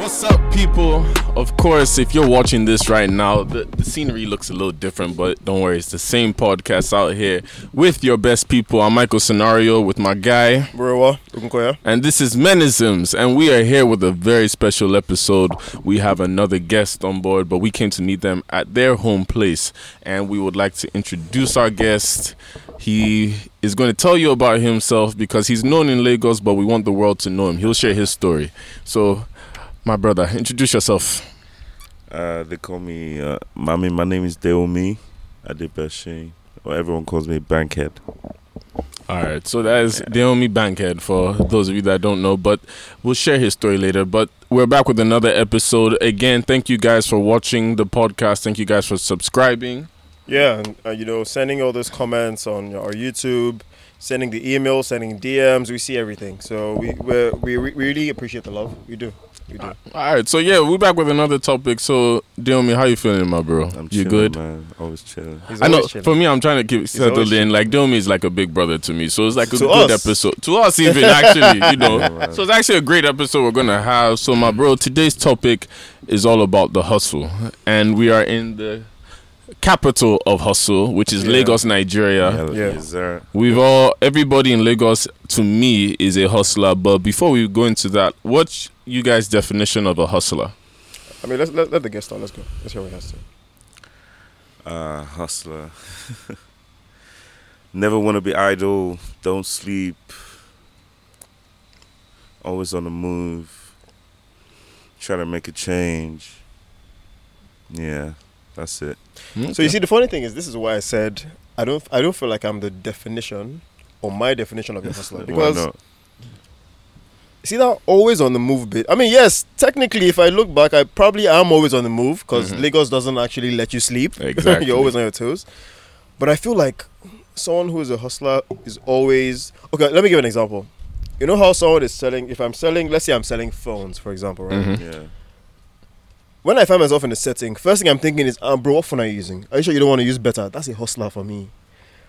What's up, people? Of course, if you're watching this right now, the, the scenery looks a little different, but don't worry, it's the same podcast out here with your best people. I'm Michael Scenario with my guy, and this is Menisms, and we are here with a very special episode. We have another guest on board, but we came to meet them at their home place, and we would like to introduce our guest. He is going to tell you about himself because he's known in Lagos, but we want the world to know him. He'll share his story. So, my brother, introduce yourself. Uh, they call me. Uh, I mean, my name is Deomi Adebesin. Or everyone calls me Bankhead. All right, so that is Deomi Bankhead for those of you that don't know, but we'll share his story later. But we're back with another episode. Again, thank you guys for watching the podcast. Thank you guys for subscribing. Yeah, and uh, you know, sending all those comments on our YouTube, sending the emails, sending DMs. We see everything. So we we're, we re- really appreciate the love. We do. We do. Uh, all right, so yeah, we're back with another topic. So, Deomi, how you feeling, my bro? I'm you chilling, good? man. Always chilling. He's I know. chilling. For me, I'm trying to keep settled always in. Like Deomi is like a big brother to me, so it's like a To good us. episode to us, even actually. You know, Yeah, so it's actually a great episode we're gonna have. So, my bro, today's topic is all about the hustle, and we are in the capital of hustle, which is Yeah. Lagos, Nigeria. Hell, Yeah. Yes, sir. We've all, everybody in Lagos, to me, is a hustler. But before we go into that, what's you guys' definition of a hustler? I mean, let's let, let the guest start. Let's go. Let's hear what he has to say. Uh, hustler. Never want to be idle. Don't sleep. Always on the move. Try to make a change. Yeah, that's it. So you see, the funny thing is, this is why I said I don't. I don't feel like I'm the definition or my definition of a hustler Why because not? See that always on the move bit. I mean, yes, technically, if I look back, I probably am always on the move because Mhm. Lagos doesn't actually let you sleep. Exactly. You're always on your toes. But I feel like someone who is a hustler is always okay. Let me give an example. You know how someone is selling. If I'm selling, let's say I'm selling phones, for example, right? Mhm. Yeah. When I find myself in a setting, first thing I'm thinking is, um, bro, what phone are you using? Are you sure you don't want to use better? That's a hustler for me.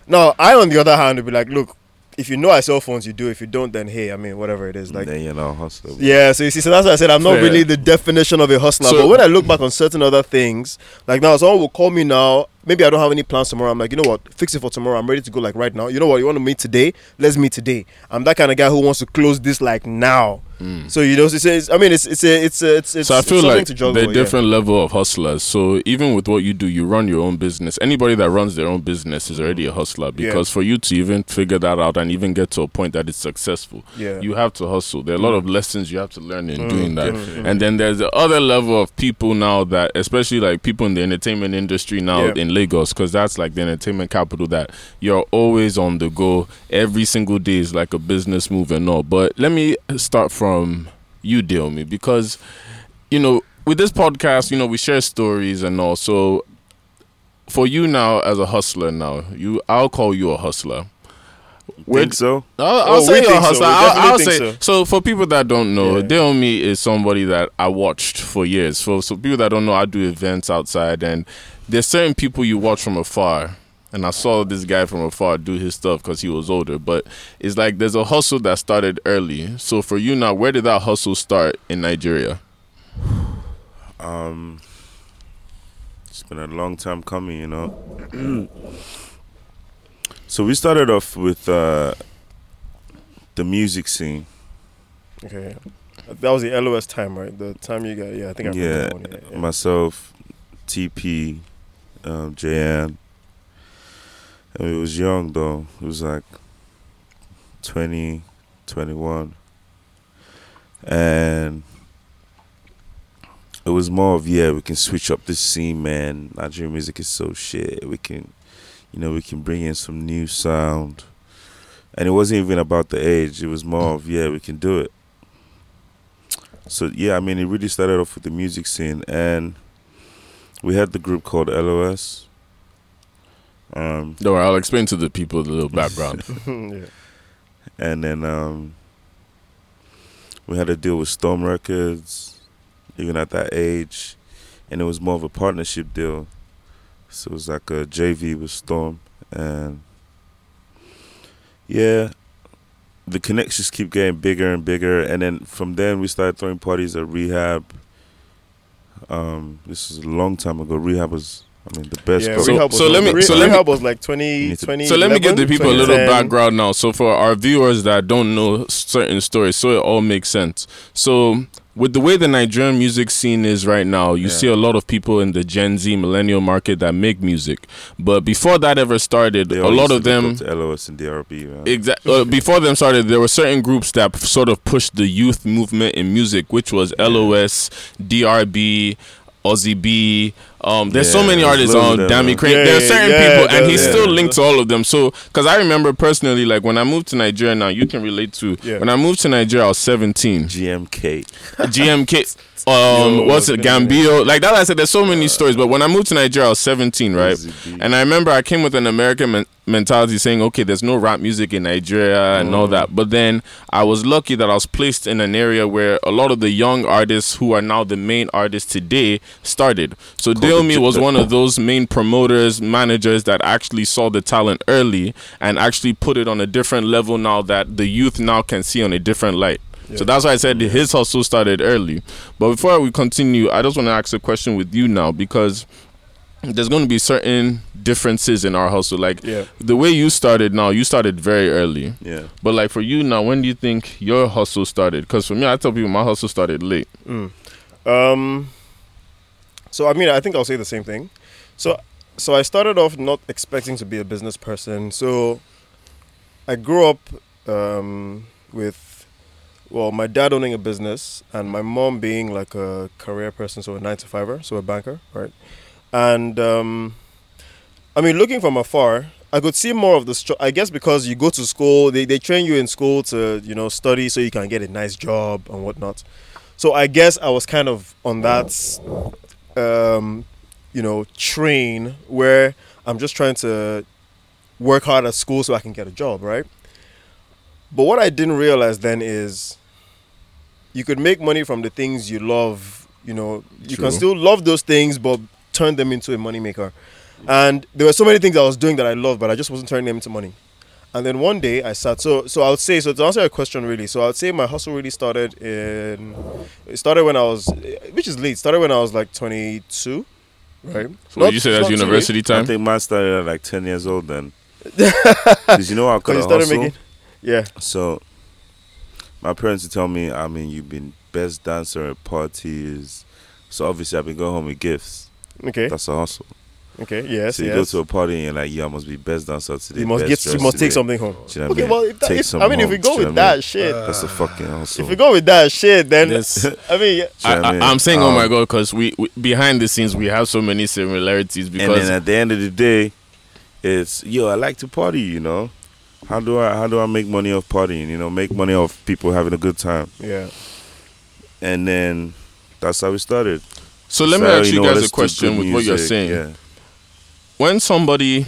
Now, I, on the other hand, would be like, look, if you know I sell phones, you do. If you don't, then hey, I mean, whatever it is. Like, then you're not a hustler. yeah, so you see, so that's why I said I'm not Fair. really the definition of a hustler. So- but when I look back on certain other things, like now, someone will call me now. Maybe I don't have any plans tomorrow. I'm like, you know what? Fix it for tomorrow. I'm ready to go like right now. You know what? You want to meet today? Let's meet today. I'm that kind of guy who wants to close this like now. So you know, it's, it's, I mean, it's it's a, it's a, it's it's. so I feel like they're yeah. different level of hustlers. So even with what you do, you run your own business. Anybody that runs their own business is already a hustler because for you to even figure that out and even get to a point that it's successful, Yeah. you have to hustle. There are a lot of lessons you have to learn in Mm, doing that. And then there's the other level of people now that, especially like people in the entertainment industry now Yeah. Lagos, because that's like the entertainment capital that you're always on the go. Every single day is like a business move and all. But let me start from you, deal me, because you know with this podcast, you know we share stories and all. So for you now as a hustler, now you, I'll call you a hustler. Where- Think so? I'll, I'll Oh, say we you're think so. I'll, I'll think say so. for people that don't know, Yeah. Deomi is somebody that I watched for years. For so people that don't know, I do events outside, and there's certain people you watch from afar. And I saw this guy from afar do his stuff because he was older. But it's like there's a hustle that started early. So for you now, where did that hustle start in Nigeria? Um, it's been a long time coming, you know. so we started off with uh, the music scene. Okay. That was the LOS time, right? The time you got, yeah, I think I Yeah, that one. Yeah, yeah. myself, TP, um, JN. And it was young though. It was like 20, 21. And it was more of yeah, we can switch up the scene, man. Nigerian music is so shit. We can, you know, we can bring in some new sound. And it wasn't even about the age. It was more of yeah, we can do it. So yeah, I mean, it really started off with the music scene, and we had the group called LOS. Um, Don't worry, I'll explain to the people the little background. yeah. and then um, we had to deal with Storm Records, even at that age, and it was more of a partnership deal. So it was like a JV with Storm, and yeah, the connections keep getting bigger and bigger, and then from then we started throwing parties at rehab. Um, this is a long time ago. Rehab was, I mean, the best. Yeah. So- rehab was so let me- re- so let me- rehab was like 20, to- 20 So let me give the people a little background now. So for our viewers that don't know certain stories, so it all makes sense. So with the way the Nigerian music scene is right now, you Yeah. see a lot of people in the Gen Z millennial market that make music. But before that ever started, They a lot used of to them LOS and DRB, man. Exactly. Uh, before them started, there were certain groups that sort of pushed the youth movement in music, which was LOS, DRB, Ozzy B. Um, there's so many artists on them, Dammy. Krane. Yeah, there are certain yeah, people, and he's yeah. still linked to all of them. So, because I remember personally, like when I moved to Nigeria, now you can relate to. Yeah. When I moved to Nigeria, I was 17. GMK. GMK. Um, Yo, what's it? Gambio. Like that. I said, there's so many stories. But when I moved to Nigeria, I was 17, right? And I remember I came with an American men- mentality saying, okay, there's no rap music in Nigeria and all that. But then I was lucky that I was placed in an area where a lot of the young artists who are now the main artists today started. So Dale Me was one of those main promoters, managers that actually saw the talent early and actually put it on a different level now that the youth now can see on a different light. So that's why I said his hustle started early. But before we continue, I just want to ask a question with you now because there's going to be certain differences in our hustle. Like Yeah. the way you started now, you started very early. Yeah. But like for you now, when do you think your hustle started? Because for me, I tell people my hustle started late. Um. So I mean, I think I'll say the same thing. So, so I started off not expecting to be a business person. So, I grew up um, with, well, my dad owning a business and my mom being like a career person, so a nine to fiver, so a banker, right? And um, I mean, looking from afar, I could see more of the. Str- I guess because you go to school, they they train you in school to you know study so you can get a nice job and whatnot. So I guess I was kind of on that, um, you know, train where I'm just trying to work hard at school so I can get a job, right? But what I didn't realize then is you could make money from the things you love. You know, you True. can still love those things, but turn them into a moneymaker. And there were so many things I was doing that I loved, but I just wasn't turning them into money. And then one day I sat. So so I would say so to answer your question really. So I would say my hustle really started in. It started when I was, which is late. Started when I was like 22, right? So Not- you say it's that's university too university I think mine started at like 10 years old then. Because you know how I late. 'Cause could you started hustle? making. Yeah. So, my parents would tell me, I mean, you've been best dancer at parties. So obviously, I've been going home with gifts. Okay. That's a hustle. Okay. Yes. so you yes. go to a party and you're like, yeah, I must be best dancer today. you must get. You dressed must take today. something home. Do you know what Okay. I mean? Well, if that, Take if, some I mean, if we go with know I that mean? shit, That's a fucking hustle. if we go with that shit, then This- I mean, yeah. I, I'm saying, oh Um, my god, because we, we behind the scenes we have so many similarities. and Because then at the end of the day, it's yo, I like to party. You know, how do I how do I make money off partying? You know, make money off people having a good time. yeah. And then that's how we started. so let me So, ask you know, guys a question with what you're saying. Yeah. When somebody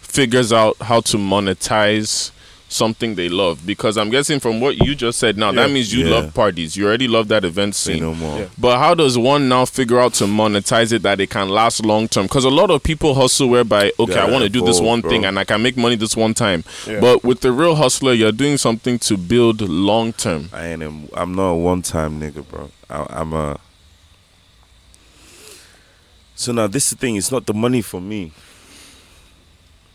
figures out how to monetize something they love because i'm guessing from what you just said now that means you Yeah. love parties you already love that event Say scene no more. Yeah. but how does one now figure out to monetize it that it can last long term because a lot of people hustle whereby okay i want to do this one bro. thing and i can make money this one time Yeah. but with the real hustler you're doing something to build long term I ain't. A, I'm not a one-time nigga, bro. I, I'm a. So now this is the thing. It's not the money for me,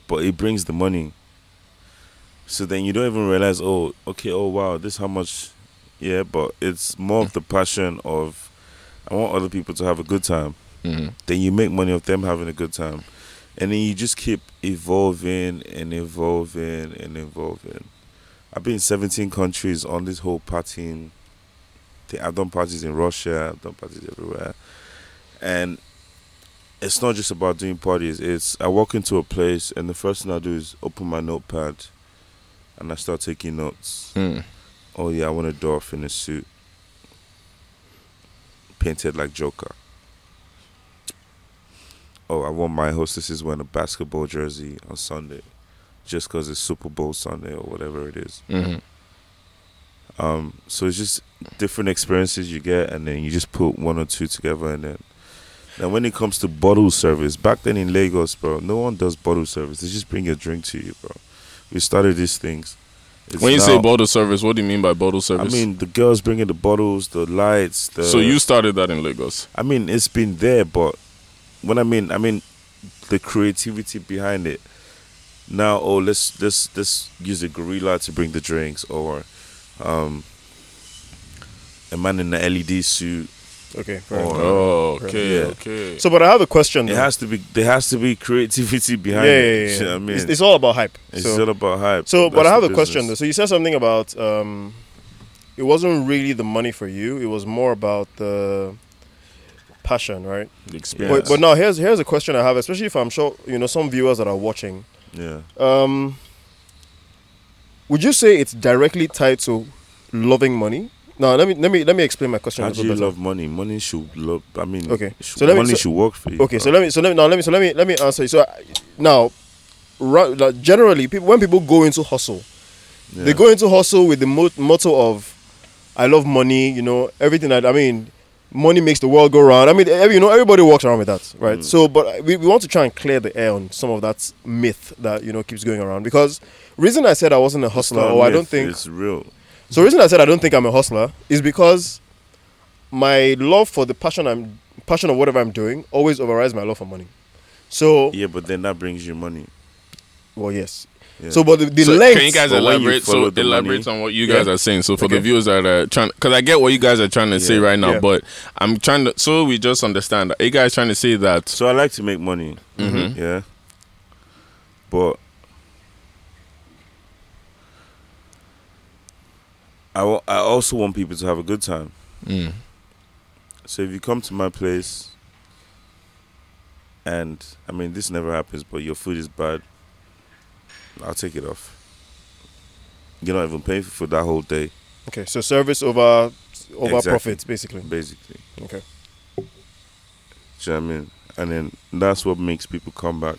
but it brings the money. So then you don't even realize. Oh, okay. Oh wow, this how much. Yeah, but it's more of the passion of. I want other people to have a good time. hmm Then you make money off them having a good time, and then you just keep evolving and evolving and evolving. I've been in 17 countries on this whole partying. thing. I've done parties in Russia. I've done parties everywhere, and it's not just about doing parties. It's I walk into a place and the first thing I do is open my notepad, and I start taking notes. Mm. Oh yeah, I want a dwarf in a suit, painted like Joker. Oh, I want my hostesses wearing a basketball jersey on Sunday, just because it's Super Bowl Sunday or whatever it is. hmm Um, so it's just different experiences you get, and then you just put one or two together, and then. Now, when it comes to bottle service, back then in Lagos, bro, no one does bottle service. They just bring your drink to you, bro. We started these things, It's When you say bottle service, what do you mean by bottle service? I mean the girls bringing the bottles, the lights. The, so you started that in Lagos. I mean, it's been there, but when I mean, I mean, the creativity behind it. Now, oh, let's let's let's use a gorilla to bring the drinks, or um, a man in the LED suit. Okay. Oh, okay, Yeah. okay. So, but I have a question. It though. has to be. There has to be creativity yeah, behind yeah, it. yeah, you yeah. I mean, It's, it's all about hype. It's so, all about hype. so but I have a question though. So you said something about um, it wasn't really the money for you. It was more about the passion, right? The experience. But, but now here's here's a question I have, especially if I'm sure you know some viewers that are watching. Yeah. Um, would you say it's directly tied to loving money? Now let me let me let me explain my question. How do you better. love money? Money should love. I mean, Okay, should- so let me- money so- should work for you. Okay, so let me so let me now let me so let me let me answer you. So I- now, right, like generally, people when people go into hustle, Yeah. they go into hustle with the mo- motto of, "I love money." You know, everything that I mean, money makes the world go round. I mean, every, you know, everybody walks around with that, right? Mm. So, but we, we want to try and clear the air on some of that myth that you know keeps going around because reason I said I wasn't a hustler, or I don't think it's real. So. Reason I said I don't think I'm a hustler is because my love for the passion I'm passion of whatever I'm doing always overrides my love for money. So, Yeah, but then that brings you money. well, yes. Yeah. So, but the, the so length. can you guys But when you elaborate? So follow the elaborate money- on what you Yeah. guys are saying. So for the viewers that are trying, because I get what you guys are trying to say right now, Yeah. but I'm trying to. So we just understand. Are you guys trying to say that? So I like to make money. Mhm. Yeah. But I I also want people to have a good time. Mm. So if you come to my place and I mean this never happens, but your food is bad, I'll take it off. You're not even paying for that whole day, okay, so service over over Exactly. profits, basically. basically. Okay. Do you know what I mean? And then that's what makes people come back.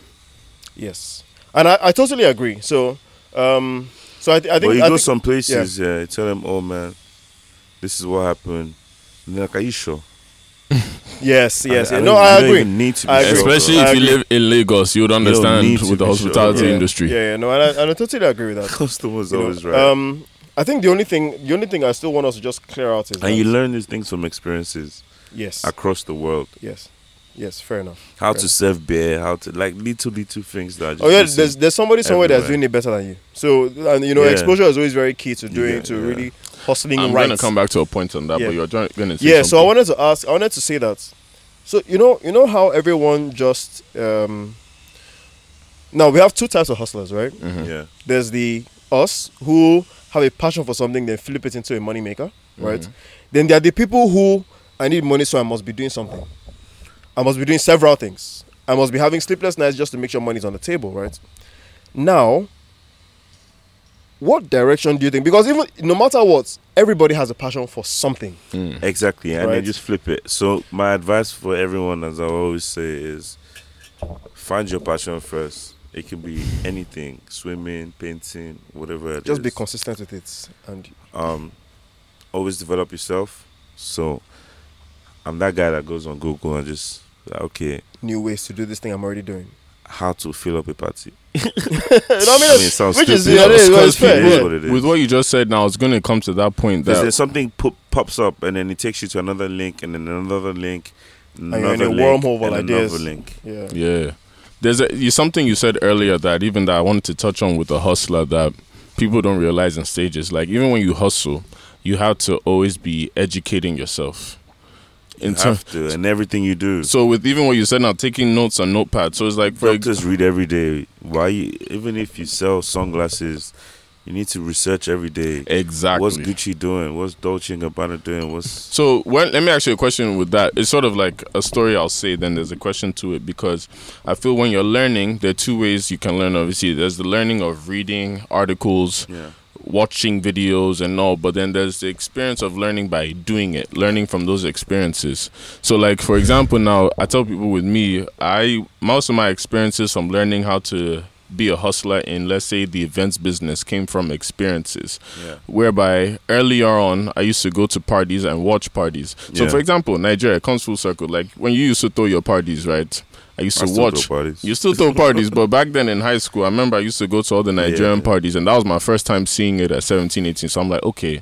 Yes, and I, I totally agree. So, um, so I, th- I But think you I go think- some places, yeah. you tell them, "Oh man, this is what happened." And like, "Are you sure?" yes, yes, I, yeah. I no, I you don't agree. need to be I agree. Especially if you live in Lagos, you would understand need to with the be sure. hospitality Yeah. industry. Yeah, yeah, no, and I, and I totally agree with that. customers You know, always right. Um, I think the only thing, the only thing I still want us to just clear out is and that- you learn these things from experiences yes, across the world. yes, yes, fair enough. How fair to serve beer, how to like little little things that. Just Oh yeah, there's there's somebody somewhere that's doing it better than you. So and you know Yeah. exposure is always very key to doing Yeah, to yeah. really hustling I'm right. gonna come back to a point on that, Yeah. but you're gonna say yeah, so I wanted to ask. I wanted to say that. So you know you know how everyone just um. Now we have two types of hustlers, right? Mhm. yeah, There's the us who have a passion for something, then flip it into a money maker, right? Mhm. Then there are the people who I need money, so I must be doing something. I must be doing several things. I must be having sleepless nights just to make sure money's on the table, right? Now, what direction do you think? Because even no matter what, everybody has a passion for something. Mm. exactly. And Right. then just flip it. So my advice for everyone, as I always say, is find your passion first. It can be anything: swimming, painting, whatever. it Just be consistent with it, and um, always develop yourself. So I'm that guy that goes on Google and just like, okay, new ways to do this thing I'm already doing. how to fill up a party. you know what I mean? I mean, it sounds Which is stupid, yeah, it is, well, it's fair, yeah. what it is. With what you just said now, it's gonna come to that point Because that then something pop, pops up and then it takes you to another link and then another link, you're in another a link, wormhole of and ideas. another link. Yeah. Yeah. There's a, you, something you said earlier that even that I wanted to touch on with the hustler that people don't realize in stages. Like even when you hustle, you have to always be educating yourself. In terms, to, and everything you do. so with even what you said now, taking notes on notepad. So it's like for ex- Doctors read every day. Why? You, even if you sell sunglasses, you need to research every day. exactly. What's Gucci doing? What's Dolce and Gabbana doing? What's So when, let me ask you a question with that. It's sort of like a story I'll say, then there's a question to it because I feel when you're learning, there are two ways you can learn. Obviously, there's the learning of reading articles, yeah? Watching videos and all, but then there's the experience of learning by doing it, learning from those experiences. So like for example now I tell people with me, I most of my experiences from learning how to be a hustler in let's say the events business came from experiences Yeah. whereby earlier on I used to go to parties and watch parties. So Yeah. for example, Nigeria comes full circle. Like when you used to throw your parties, right? I used to still watch. parties. You still throw parties, but back then in high school, I remember I used to go to all the Nigerian Yeah. parties, and that was my first time seeing it at 17, 18. So I'm like, okay,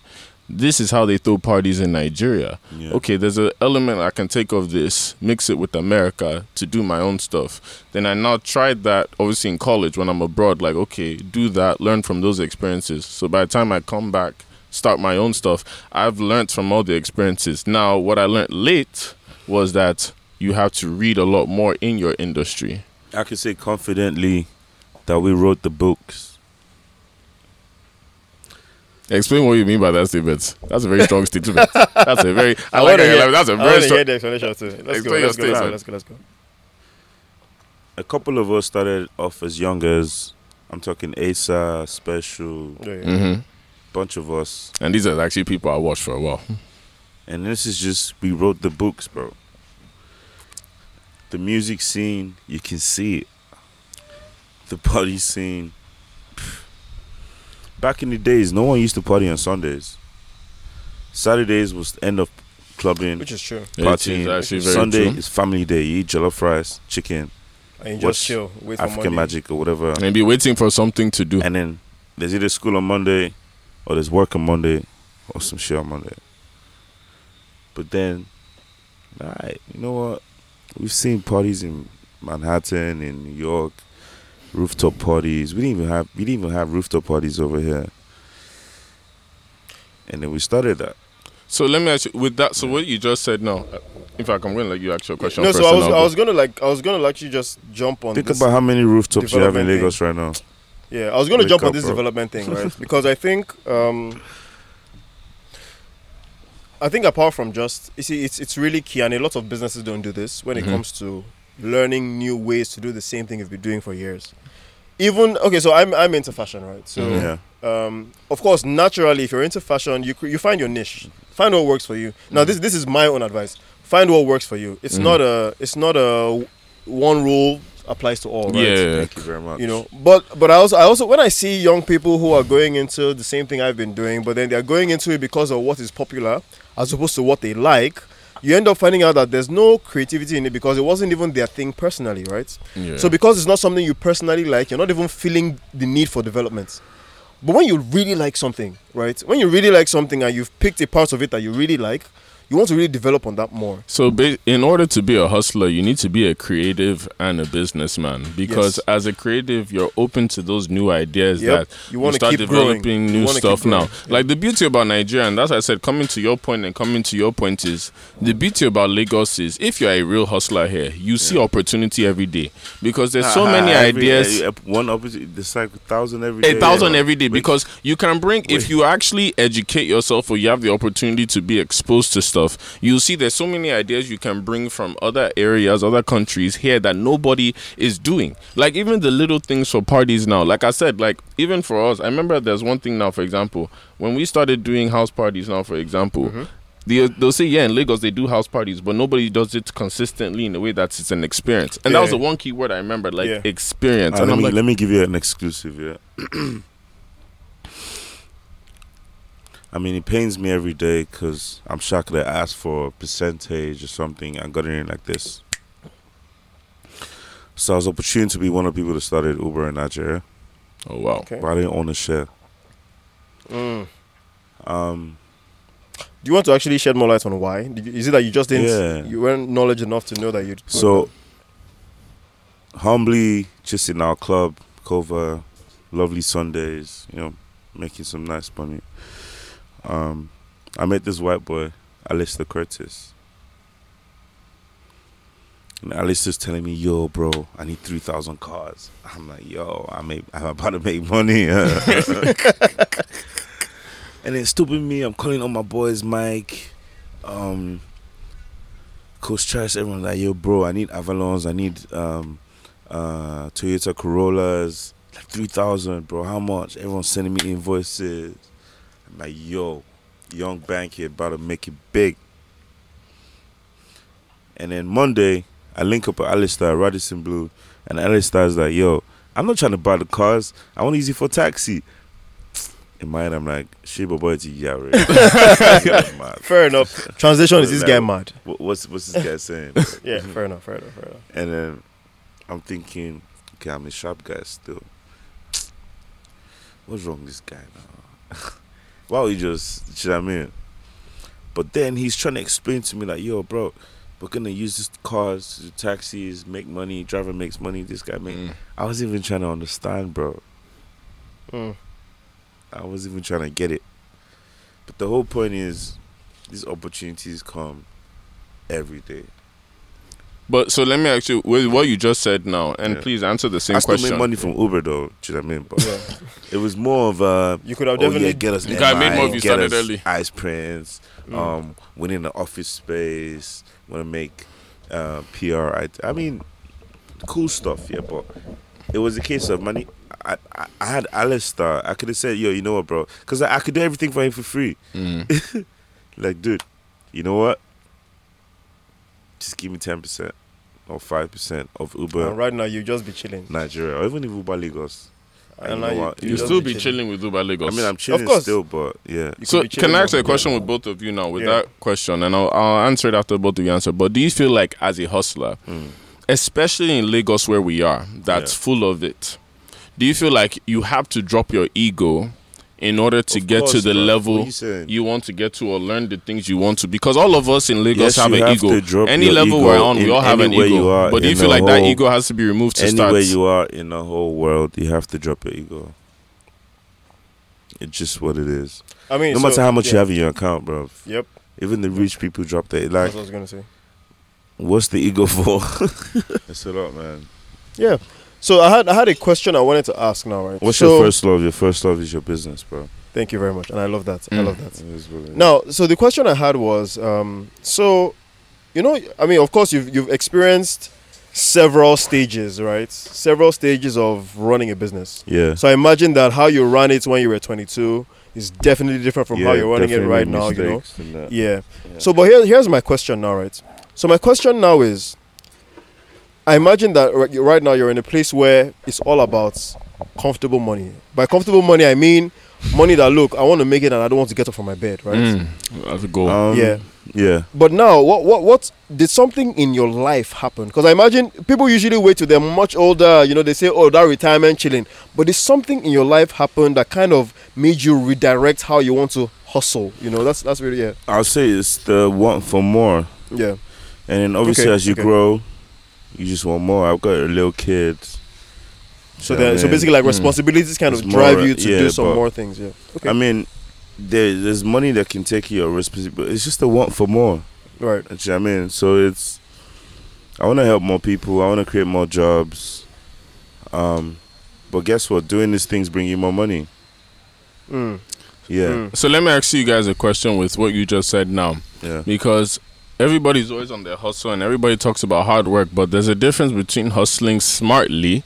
this is how they throw parties in Nigeria. Yeah. Okay, there's an element I can take of this, mix it with America to do my own stuff. Then I now tried that, obviously in college when I'm abroad, like, okay, do that, learn from those experiences. So by the time I come back, start my own stuff, I've learned from all the experiences. Now, what I learned late was that you have to read a lot more in your industry. I can say confidently that we wrote the books. Explain what you mean by that statement. That's a very strong statement. That's a very. I, like wanna it. hear- That's a I very want strong. hear the explanation too. Let's go. Your Let's go. Let's go. Let's go. Let's go. A couple of us started off as young as I'm talking Asa, Special, Yeah, yeah. hmm bunch of us. And these are actually people I watched for a while. And this is just we wrote the books, bro. The music scene, you can see it. The party scene. pff. Back in the days, no one used to party on Sundays. Saturdays was the end of clubbing. Which is true. Partying. is actually very Sunday true. is family day. You eat jollof rice, chicken, And you Watch just chill. Wait for African Monday. magic or whatever. And be waiting for something to do. And then there's either school on Monday or there's work on Monday or some shit on Monday. But then, alright, you know what? We've seen parties in Manhattan, in New York, rooftop parties. We didn't even have we didn't even have rooftop parties over here. And then we started that. So let me ask you with that. So what you just said now. uh, In fact, I'm going to let you ask your question No, so I was I'll I was gonna like I was gonna actually just jump on Think this. about how many rooftops you have in development thing. Lagos right now. Yeah, I was gonna Wake jump on this bro. development thing, right? because I think um I think apart from just you see it's it's really key and a lot of businesses don't do this when it Mhm. comes to learning new ways to do the same thing you've been doing for years. Even okay, so I'm I'm into fashion, right? So Mhm. Yeah. um, of course, naturally, if you're into fashion, you you find your niche, find what works for you. Now, this this is my own advice: find what works for you. It's Mhm. not a it's not a one rule applies to all, right? Yeah. Thank you very much. You know, but but I also I also when I see young people who are going into the same thing I've been doing, but then they're going into it because of what is popular as opposed to what they like. You end up finding out that there's no creativity in it because it wasn't even their thing personally, right? Yeah. So because it's not something you personally like, you're not even feeling the need for development. But when you really like something, right? When you really like something and you've picked a part of it that you really like, you want to really develop on that more. So, ba- in order to be a hustler, you need to be a creative and a businessman. Because Yes. as a creative, you're open to those new ideas Yep. that You wanna start keep growing. developing You new wanna keep stuff now. growing. Yeah. Like the beauty about Nigeria, and that's why I said, coming to your point and coming to your point is the beauty about Lagos is if you're a real hustler here, you see opportunity every day because there's so Ah, many every- ideas. eh, one opposite, there's like a thousand every day. A thousand yeah. every day Wait. because you can bring if you actually educate yourself or you have the opportunity to be exposed to stuff you'll see there's so many ideas you can bring from other areas other countries here that nobody is doing like even the little things for parties now like i said like even for us i remember there's one thing now for example when we started doing house parties now for example Mm-hmm. they, they'll say yeah in lagos they do house parties but nobody does it consistently in a way that it's an experience and that was Yeah. the one key word i remember like Yeah. experience Ah, and let, i'm me, like let me give you an exclusive, yeah. I mean, it pains me every day because I'm shocked that I asked for a percentage or something. I got it in like this. So I was opportune to be one of the people that started Uber in Nigeria, oh wow Okay. but I didn't own a share. Mm. Um, Do you want to actually shed more light on why? You, is it that you just didn't, Yeah. you weren't knowledge enough to know that you'd. So, humbly, just in our club, cover, lovely Sundays, you know, making some nice money. Um, I met this white boy, Alistair Curtis. And Alistair's telling me, yo, bro, I need 3,000 cars. I'm like, yo, I make, I'm about to make money. and then stupid me, I'm calling on my boys, Mike, um, Coach Trash, everyone like, yo, bro, I need Avalons, I need um, uh, Toyota Corollas, like 3,000, bro, how much? Everyone's sending me invoices. Like, yo, young bank here, about to make it big. And then Monday, I link up with Alistair, Radisson Blu, and Alistair's like, yo, I'm not trying to buy the cars, I want to use it for taxi. In my head, I'm like, shit, but boy, it's yeah, right. Fair enough. Transition is this guy mad? What's what's this guy saying? Yeah, fair enough, fair enough, fair enough. And then I'm thinking, okay, I'm a sharp guy still. What's wrong with this guy now? Why would you just, you know what I mean? But then he's trying to explain to me like, yo, bro, we're gonna use this cars, taxis, make money. Driver makes money. This guy make. Mm. I was even trying to understand, bro. Mm. I was even trying to get it. But the whole point is, these opportunities come every day. But so let me ask you with what you just said now, and Yeah. please answer the same question. I still question. made money from Uber though. Do you know what I mean? But Yeah. it was more of a. You could have Oh definitely yeah, get us. You guys made more if you get started us early. Ice prints. Mm. Um, winning the office space. Want to make uh, PR. I, I mean, cool stuff. Yeah, but it was a case of money. I, I, I had Alistair. I could have said, yo, you know what, bro? Because I, I could do everything for him for free. Mm. Like, dude, you know what? Just give me ten percent or five percent of Uber And right now you just be chilling. Nigeria, or even if Uber Lagos. And you now know you- what? you You still be chilling with Uber Lagos. I mean, I'm chilling of course. still, but yeah. You so could be can I ask a with- question with both of you now with Yeah. that question, and I'll, I'll answer it after both of you answer. But do you feel like as a hustler, Mm. especially in Lagos where we are, that's Yeah. full of it, do you feel like you have to drop your ego in order to Of get to the bro. level you you want to get to or learn the things you want to? Because all of us in Lagos Yes, have an have ego. Any level ego we're on, we all have an ego. you are but do you feel the like that ego has to be removed to Anywhere start? you are in the whole world, you have to drop your ego. It's just what it is. I mean, No so- matter how much yeah. you have in your account, bro. Yep. Even the rich people drop their That's like. what I was gonna say. What's the ego for? it's a lot, man. Yeah. So I had I had a question I wanted to ask now, right? What's so, your first love? Your first love is your business, bro. Thank you very much, and I love that. I Mm. love that. It is what it is. Now, so the question I had was, um, so, you know, I mean, of course, you've you've experienced several stages, right? Several stages of running a business. Yeah. So I imagine that how you ran it when you were 22 is definitely different from how you're running it right now. You know. mistakes and that. Yeah. Yeah. So, but here, here's my question now, right? So my question now is, I imagine that right now you're in a place where it's all about comfortable money. By comfortable money, I mean money that look, I want to make it and I don't want to get up from my bed, right? Mm, that's a goal. Um, Yeah. Yeah. But now, what, what, what did something in your life happen? Because I imagine people usually wait till they're much older. You know, they say, "Oh, that retirement chilling." But did something in your life happen that kind of made you redirect how you want to hustle? You know, that's that's really yeah, I'll say it's the want for more. yeah. And then obviously Okay, as you okay. grow, you just want more. I've got a little kid. So Yeah, then, so basically, like Mm. responsibilities kind of drive more, you to yeah, do some more things. Yeah. Okay. I mean, there, there's money that can take you your responsibility. But it's just a want for more. right. Do you know what I mean? So it's I want to help more people. I want to create more jobs. Um, but guess what? Doing these things bring you more money. Mm. Yeah, Mm. so let me ask you guys a question with what you just said now. yeah. because everybody's always on their hustle and everybody talks about hard work, but there's a difference between hustling smartly,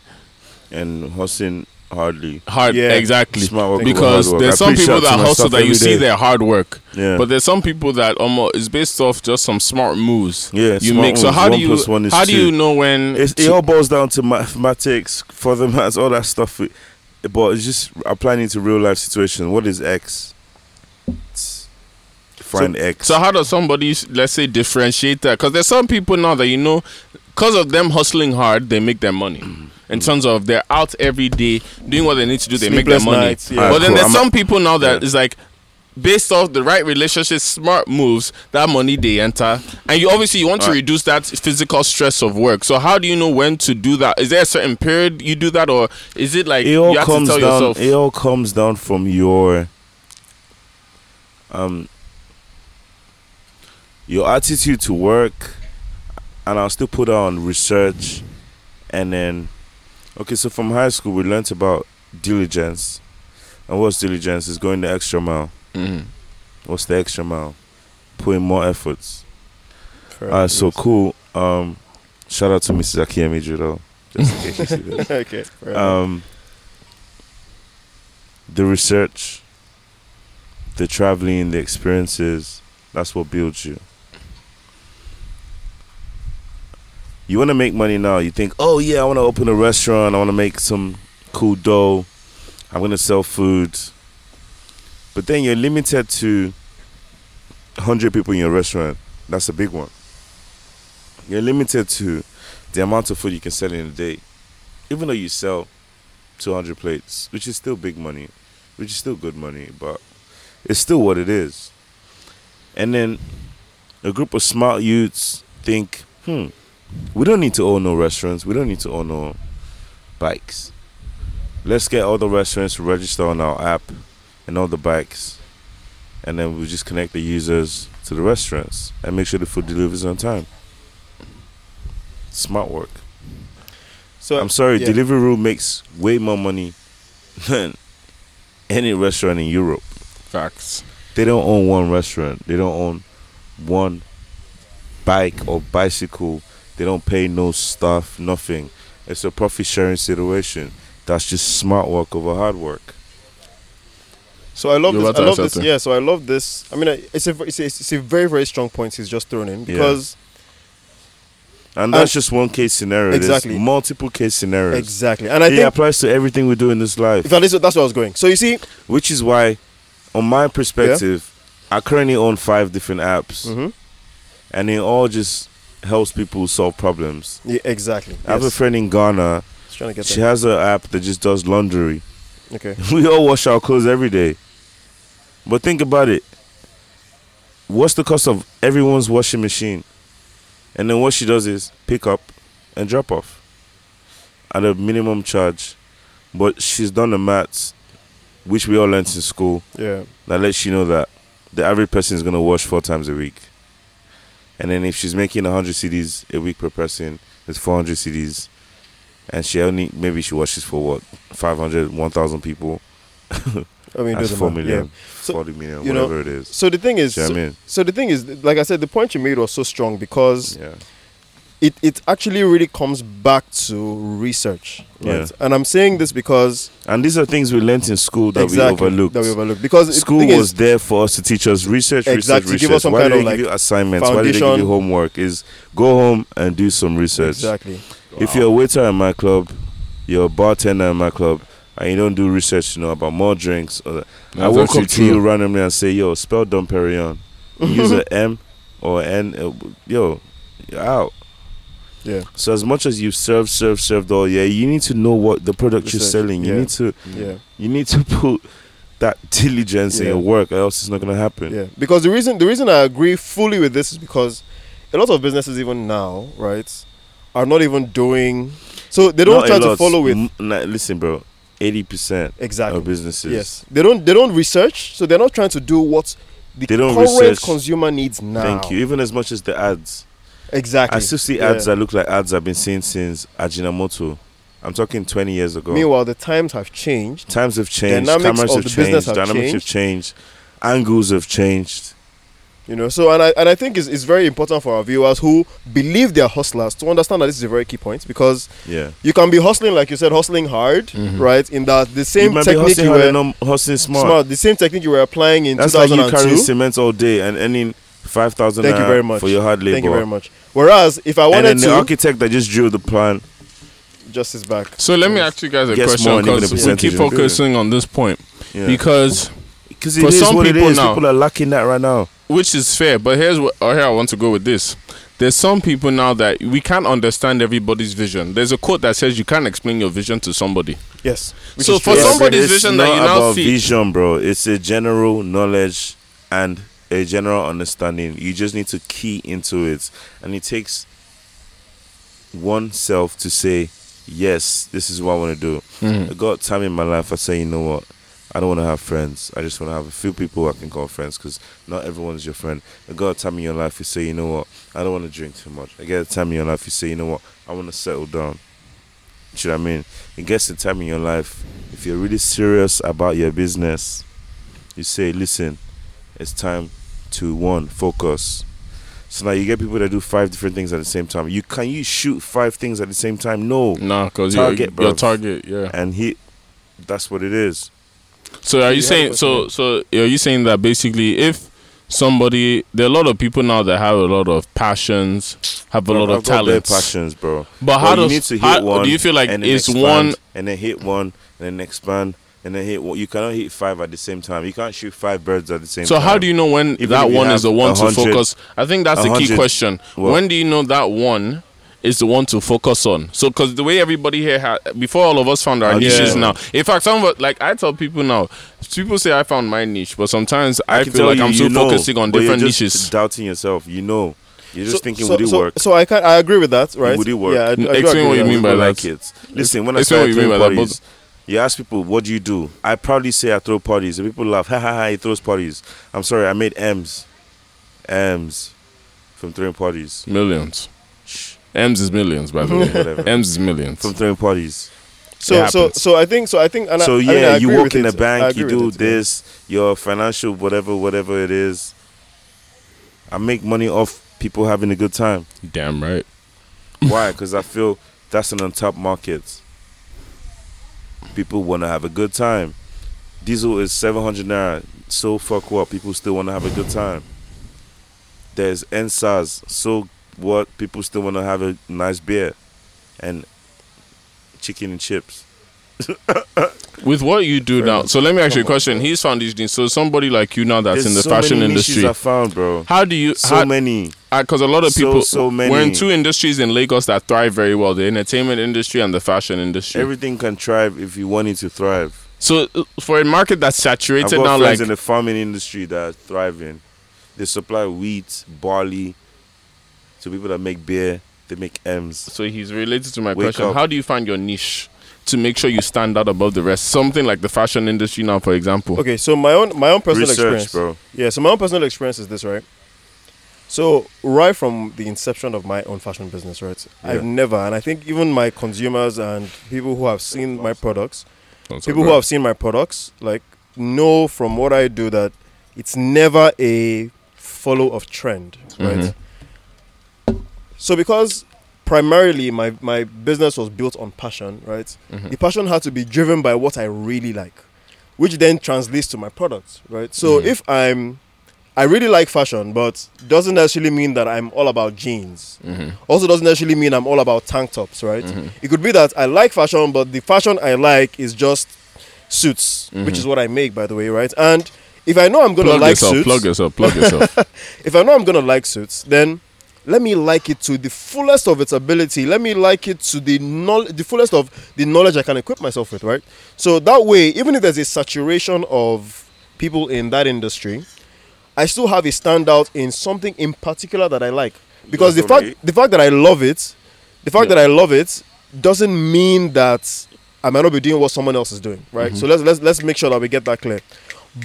And hustling hardly. hard Yeah. exactly. Smart Because there's some people that hustle that you see their hard work, Yeah, but there's some people that almost it's based off just some smart moves yeah. you make. So moves. how do you one how do you know when It's, it all boils down to mathematics, further maths, all that stuff. But it's just applying it to real life situation. What is X? It's- Find X. So how does somebody, let's say, differentiate that? Because there's some people now that you know, because of them hustling hard, they make their money. In terms of they're out every day doing what they need to do, they make their money. nights, yeah. But then Cool. there's I'm some people now that Yeah. is like, based off the right relationship, smart moves, that money they enter, and you obviously you want to Right. reduce that physical stress of work. So how do you know when to do that? Is there a certain period you do that, or is it like it you all have to comes tell down. yourself? It all comes down from your um your attitude to work, and I'll still put on research, and then okay. So from high school, we learnt about diligence, and what's diligence? Is going the extra mile. Mhm. What's the extra mile? Putting more efforts. Alright, so cool. Um, shout out to Mrs. Akiyemi Judo. Just in case you see this. okay. Um, the research, the traveling, the experiences, that's what builds you. You want to make money now. You think, oh, yeah, I want to open a restaurant. I want to make some cool dough. I'm going to sell food. But then you're limited to 100 people in your restaurant. That's a big one. You're limited to the amount of food you can sell in a day. Even though you sell 200 plates, which is still big money, which is still good money, but it's still what it is. And then a group of smart youths think, hmm, we don't need to own no restaurants, we don't need to own no bikes. Let's get all the restaurants to register on our app and all the bikes. And then we just connect the users to the restaurants and make sure the food delivers on time. Smart work. So I'm sorry, yeah. Deliveroo makes way more money than any restaurant in Europe. Facts. They don't own one restaurant. They don't own one bike or bicycle. They don't pay no stuff, nothing. It's a profit sharing situation. That's just smart work over hard work. So I love You're this. I love this. Yeah. So I love this. I mean, it's a it's a, it's a very very strong point he's just thrown in because And that's And- just one case scenario. Exactly. There's multiple case scenarios. exactly, and I it think it applies to everything we do in this life. in fact, that's where I was going. So you see, Which is why, on my perspective, I currently own five different apps. Mhm. And they all just helps people solve problems. yeah, exactly. I have a friend in Ghana. Trying to get She has an app that just does laundry. Okay. We all wash our clothes every day. But think about it. What's the cost of everyone's washing machine? And then what she does is pick up and drop off at a minimum charge. But she's done the maths, which we all learned in school, Yeah. that lets you know that the average person is going to wash four times a week. And then if she's making 100 cedis a week per person, it's 400 cedis. And she only, maybe she watches for what, 500, 1,000 people? I mean, That's doesn't 4 matter. million, Yeah. So, 40 million, you know, whatever it is. So the thing is, so, I mean? so the thing is, like I said, the point you made was so strong because Yeah. It, it actually really comes back to research, right? Yeah. And I'm saying this because And these are things we learnt in school that exactly we overlooked. that we overlooked because School was is, there for us to teach us research, Exactly, research, give research. us some Why kind do of, they like, give you assignments? Why do they give you homework? Is go home and do some research. exactly. If you're a waiter at my club, you're a bartender at my club, and you don't do research to know about more drinks, or I That's walk up actually to you randomly and say, "Yo, spell Dom Perignon." Use a M or N. uh, Yo, you're out. Yeah. So as much as you've served, served, served all year, you need to know what the product you're selling. You yeah. need to Yeah. you need to put that diligence in your work, or else it's not gonna happen. Yeah, because the reason the reason I agree fully with this is because a lot of businesses even now, right, are not even doing so they don't Not try to follow with M- nah, listen, bro. Eighty percent exactly. of businesses. Yes, they don't they don't research, so they're not trying to do what the They don't current research. consumer needs now. Thank you. Even as much as the ads, Exactly. I still see ads that look like ads I've been seeing since Ajinomoto. I'm talking 20 years ago. Meanwhile, the times have changed. Times have changed. Dynamics cameras of have the business changed. have dynamics have changed. Angles have changed. You know, so and I and I think it's, it's very important for our viewers who believe they're hustlers to understand that this is a very key point because Yeah. you can be hustling like you said, hustling hard, Mhm. right? In that the you same be technique you were hustling smart. smart. the same technique you were applying in That's like you 2002. carrying cement all day and earning 5,000 Thank you very much. for your hard labor. Thank you very much. Whereas if I wanted And then wanted the architect that just drew the plan just is back. So let me ask you guys a question more and even because we keep is good. focusing on this point yeah. because because for it is some what it people is. now- People are lacking that right now. which is fair. But here's what, oh, here I want to go with this. There's some people now that we can't understand everybody's vision. There's a quote that says you can't explain your vision to somebody. Yes. So for true. somebody's it's vision that you now about see- vision, bro. It's a general knowledge and a general understanding. You just need to key into it, and it takes oneself to say, "Yes, this is what I want to do." Mm. I got time in my life. I say, you know what? I don't want to have friends. I just want to have a few people I can call friends because not everyone's your friend. I got a time in your life you say, you know what? I don't want to drink too much. I get a time in your life you say, you know what? I want to settle down. Do you know what I mean? It gets a time in your life if you're really serious about your business. You say, listen, it's time to one focus. So now you get people that do five different things at the same time. You can you shoot five things at the same time? No, Nah, because your, Target, your bruv. target, yeah. and he, that's what it is. So are you You saying so so are you saying that basically if somebody there are a lot of people now that have a lot of passions, have a lot I've of got bare talents. passions, bro. But how But you need to hit how, one do you feel like it's expand, one and then hit one and then expand and then hit. You cannot hit five at the same time. You can't shoot five birds at the same so time. So how do you know when Even that one is the one to focus? I think that's the key question. When do you know that one is the one to focus on. So, because the way everybody here had before, all of us found our Oh, niches now. In fact, some of like I tell people now, people say I found my niche, but sometimes I, can feel like you, I'm know, focusing on different just niches. Doubting yourself, you know. You're just so, thinking, so, would it so, work? So I can I agree with that, right? Would it work? Yeah, I, I Explain what you mean by that. like it. Listen, when I explain started you mean by that, parties, you ask people, "What do you do?" I proudly say I throw parties, and people laugh. Ha ha ha! He throws parties. I'm sorry, I made M's, M's, from throwing parties. Millions. M's is millions, by the way. Whatever. M's is millions. From throwing parties. So so so I think so I think and I- so I, mean, yeah, I you work in it. the bank, you do with it, this, your financial whatever, whatever it is. I make money off people having a good time. Damn right. Why? Because I feel that's an untapped market. People want to have a good time. Diesel is 700 naira. So fuck what? People still want to have a good time. There's NSAS. So what? People still want to have a nice beer and chicken and chips. With what you do now, so let me ask you a question. He's found these things. So somebody like you now that's There's in the so fashion industry, I found, bro. how do you? So how, many. Because a lot of So, people so we're in two industries in Lagos that thrive very well: the entertainment industry and the fashion industry. Everything can thrive if you want it to thrive. so uh, for a market that's I've saturated got now, friends like in the farming industry that are thriving. They supply wheat, barley to people that make beer. They make M's. so he's related to my Wake question. up. How do you find your niche to make sure you stand out above the rest? Something like the fashion industry now, for example. Okay, so my own my own personal Research, experience. bro. Yeah, so my own personal experience is this, right? So right from the inception of my own fashion business, right? Yeah. I've never, and I think even my consumers and people who have seen my products, people who have seen my products, like know from what I do that it's never a follow of trend, right? Mhm. So because primarily my my business was built on passion, right? Mhm. The passion had to be driven by what I really like, which then translates to my products, right? So Mhm. if I'm I really like fashion, but doesn't necessarily mean that I'm all about jeans. Mhm. Also doesn't necessarily mean I'm all about tank tops, right? Mhm. It could be that I like fashion, but the fashion I like is just suits, which Mhm. is what I make, by the way, right? And if I know I'm gonna Plug like yourself. suits, Plug yourself. Plug yourself. if I know I'm gonna like suits, then let me like it to the fullest of its ability. Let me like it to the knowl- the fullest of the knowledge I can equip myself with, right? So that way, even if there's a saturation of people in that industry, I still have a standout in something in particular that I like. Because the fact the fact that I love it, the fact Yeah. that I love it doesn't mean that I might not be doing what someone else is doing, right? Mm-hmm. So let's let's let's make sure that we get that clear.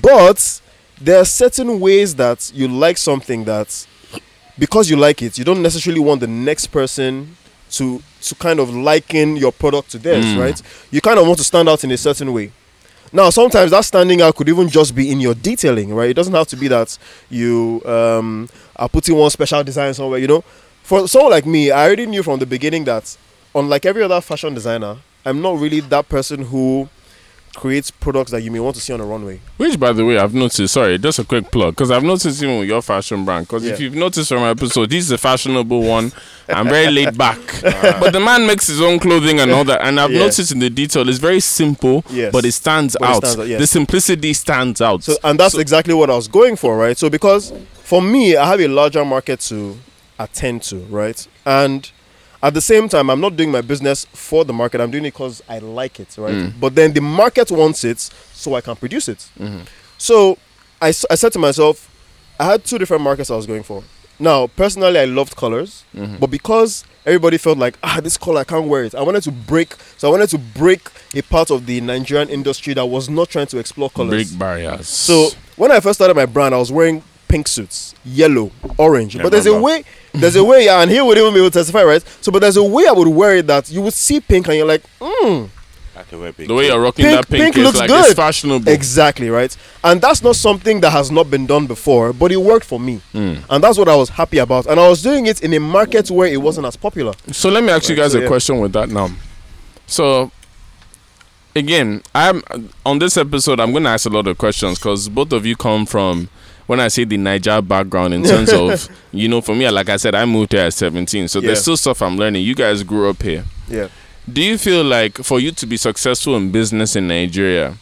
But there are certain ways that you like something that because you like it, you don't necessarily want the next person to to kind of liken your product to theirs, Mm. right? You kind of want to stand out in a certain way. Now, sometimes that standing out could even just be in your detailing, right? It doesn't have to be that you um, are putting one special design somewhere, you know. For someone like me, I already knew from the beginning that, unlike every other fashion designer, I'm not really that person who creates products that you may want to see on a runway. Which, by the way, I've noticed. Sorry, just a quick plug because I've noticed even with your fashion brand. Because if you've noticed from my episode, this is a fashionable one. I'm very laid back, ah. but the man makes his own clothing and all that. And I've Yeah. noticed in the detail, it's very simple, Yes. but it stands But it out. stands out, yes. The simplicity stands out. So, and that's exactly what I was going for, right? So, because for me, I have a larger market to attend to, right? And at the same time, I'm not doing my business for the market. I'm doing it because I like it, right? Mm. But then the market wants it, so I can produce it. Mhm. So, I said to myself, I had two different markets I was going for. Now, personally, I loved colors, Mhm. but because everybody felt like, ah, this color, I can't wear it. I wanted to break, so I wanted to break a part of the Nigerian industry that was not trying to explore colors. break barriers. So when I first started my brand, I was wearing pink suits, yellow, orange. I but there's a way, there's a way, yeah, and he would even be able to testify, right? So, but there's a way I would wear it that you would see pink and you're like, mm, I can wear pink. the way you're rocking Pink- that pink, pink is looks like good. it's fashionable. exactly, right? And that's not something that has not been done before, but it worked for me. Mm. And that's what I was happy about. And I was doing it in a market where it wasn't as popular. So let me ask you guys so a yeah. question with that now. So again, I'm on this episode. I'm going to ask a lot of questions because both of you come from when I say the Niger background in terms of you know, for me, like I said, I moved here at 17, so Yeah. there's still stuff I'm learning. You guys grew up here. Yeah. Do you feel like for you to be successful in business in Nigeria,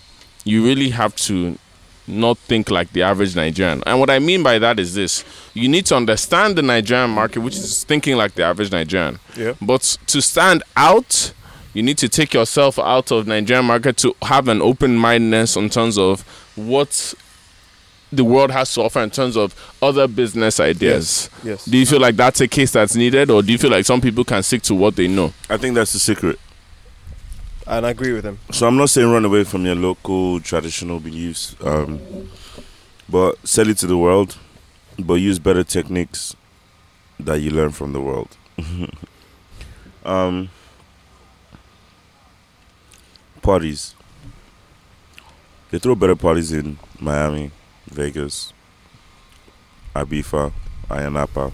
you really have to not think like the average Nigerian. And what I mean by that is this you need to understand the Nigerian market, which is thinking like the average Nigerian. Yeah. But to stand out, you need to take yourself out of Nigerian market to have an open mindedness in terms of what the world has to offer in terms of other business ideas. Yes. yes. Do you feel like that's a case that's needed, or do you feel like some people can stick to what they know? I think that's the secret. And I agree with him. So I'm not saying run away from your local traditional beliefs, um, but sell it to the world, but use better techniques that you learn from the world. um, parties. They throw better parties in Miami, Vegas, Ibiza, Ayia Napa.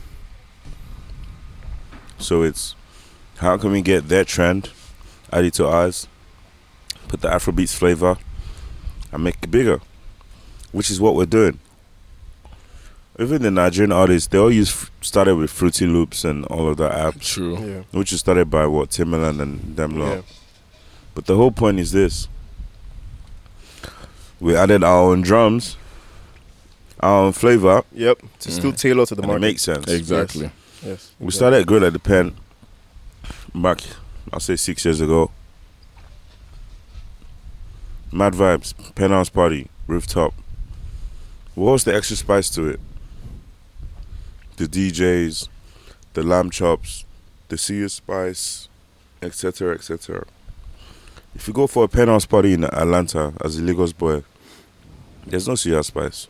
So it's how can we get that trend, add it to ours, put the Afrobeats flavor, and make it bigger, which is what we're doing. Even the Nigerian artists, they all use started with Fruity Loops and all of the apps, True. Yeah. which is started by what Timbaland and them lot. Yeah. But the whole point is this: we added our own drums, our own flavor, Yep. To still Mm. tailor to the and it market. makes sense. Exactly. yes. We started Grill at the Pent back, I'll say six years ago. Mad vibes, penthouse party, rooftop. What was the extra spice to it? The DJs, the lamb chops, the suya spice, etc., etc. If you go for a penthouse party in Atlanta as a Lagos boy, there's no suya spice.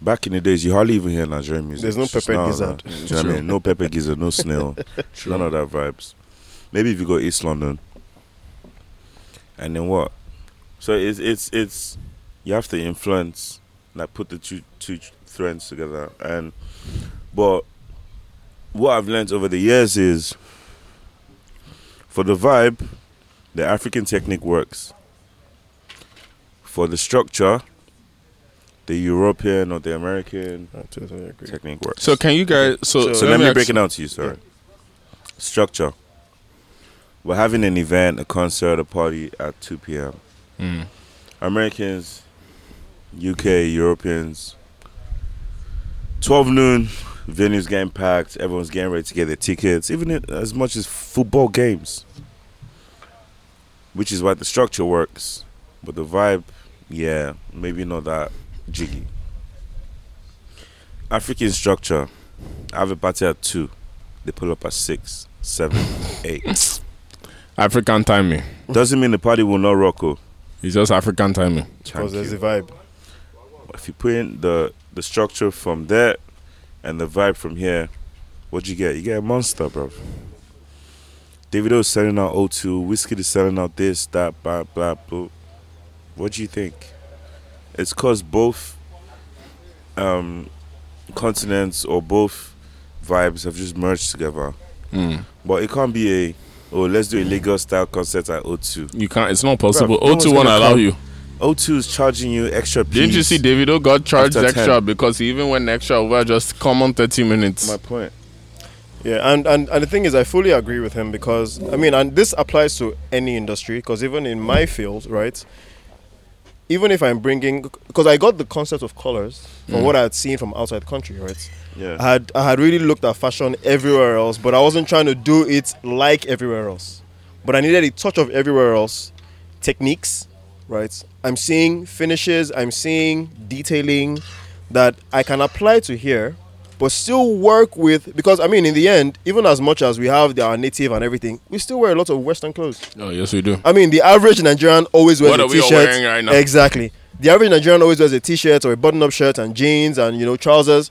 Back in the days, you hardly even hear Nigerian music. There's no pepper gizzard. man. You know what I mean? No pepper gizzard, no snail. None of that vibes. Maybe if you go East London. And then what? So it's it's it's you have to influence, like put the two two threads together. And but what I've learned over the years is for the vibe, the African technique works. For the structure, the European or the American I totally agree. technique works. So can you guys? So, So let me ask- break it down to you, sorry. Structure. We're having an event, a concert, a party at 2 p.m. Mm. Americans, UK, Europeans, 12 noon, venues getting packed, everyone's getting ready to get their tickets, even as much as football games. Which is why the structure works. But the vibe, yeah, maybe not that jiggy. African structure. I have a party at 2. They pull up at six, seven, eight. African timing. Doesn't mean the party will not rock. Oh. It's just African timing. Thank Because there's you. the vibe. if you put in the the structure from there and the vibe from here, what you get? You get a monster, bro. Davido is selling out O2, Wizkid is selling out this, that, blah, blah, blah. What do you think? It's cause both um, continents or both vibes have just merged together. Mm. But it can't be a oh let's do a Lagos style concert at O2. You can't. It's not possible. Bruv, O2 won't allow come. you. O2 is charging you extra. Didn't you piece. see Davido got charged extra 10. because he even went extra over just common thirty minutes. my point? Yeah, and, and, and the thing is, I fully agree with him because, I mean, and this applies to any industry because even in my field, right, even if I'm bringing, because I got the concept of colors from Mm. what I had seen from outside the country, right? Yeah. I had I had really looked at fashion everywhere else, but I wasn't trying to do it like everywhere else. But I needed a touch of everywhere else techniques, right? I'm seeing finishes, I'm seeing detailing that I can apply to here, but still work with because I mean in the end, even as much as we have the, our native and everything, we still wear a lot of Western clothes. Oh yes, we do. I mean the average Nigerian always wears What a are we all t-shirt. wearing right now? Exactly. The average Nigerian always wears a t-shirt or a button-up shirt and jeans and you know trousers.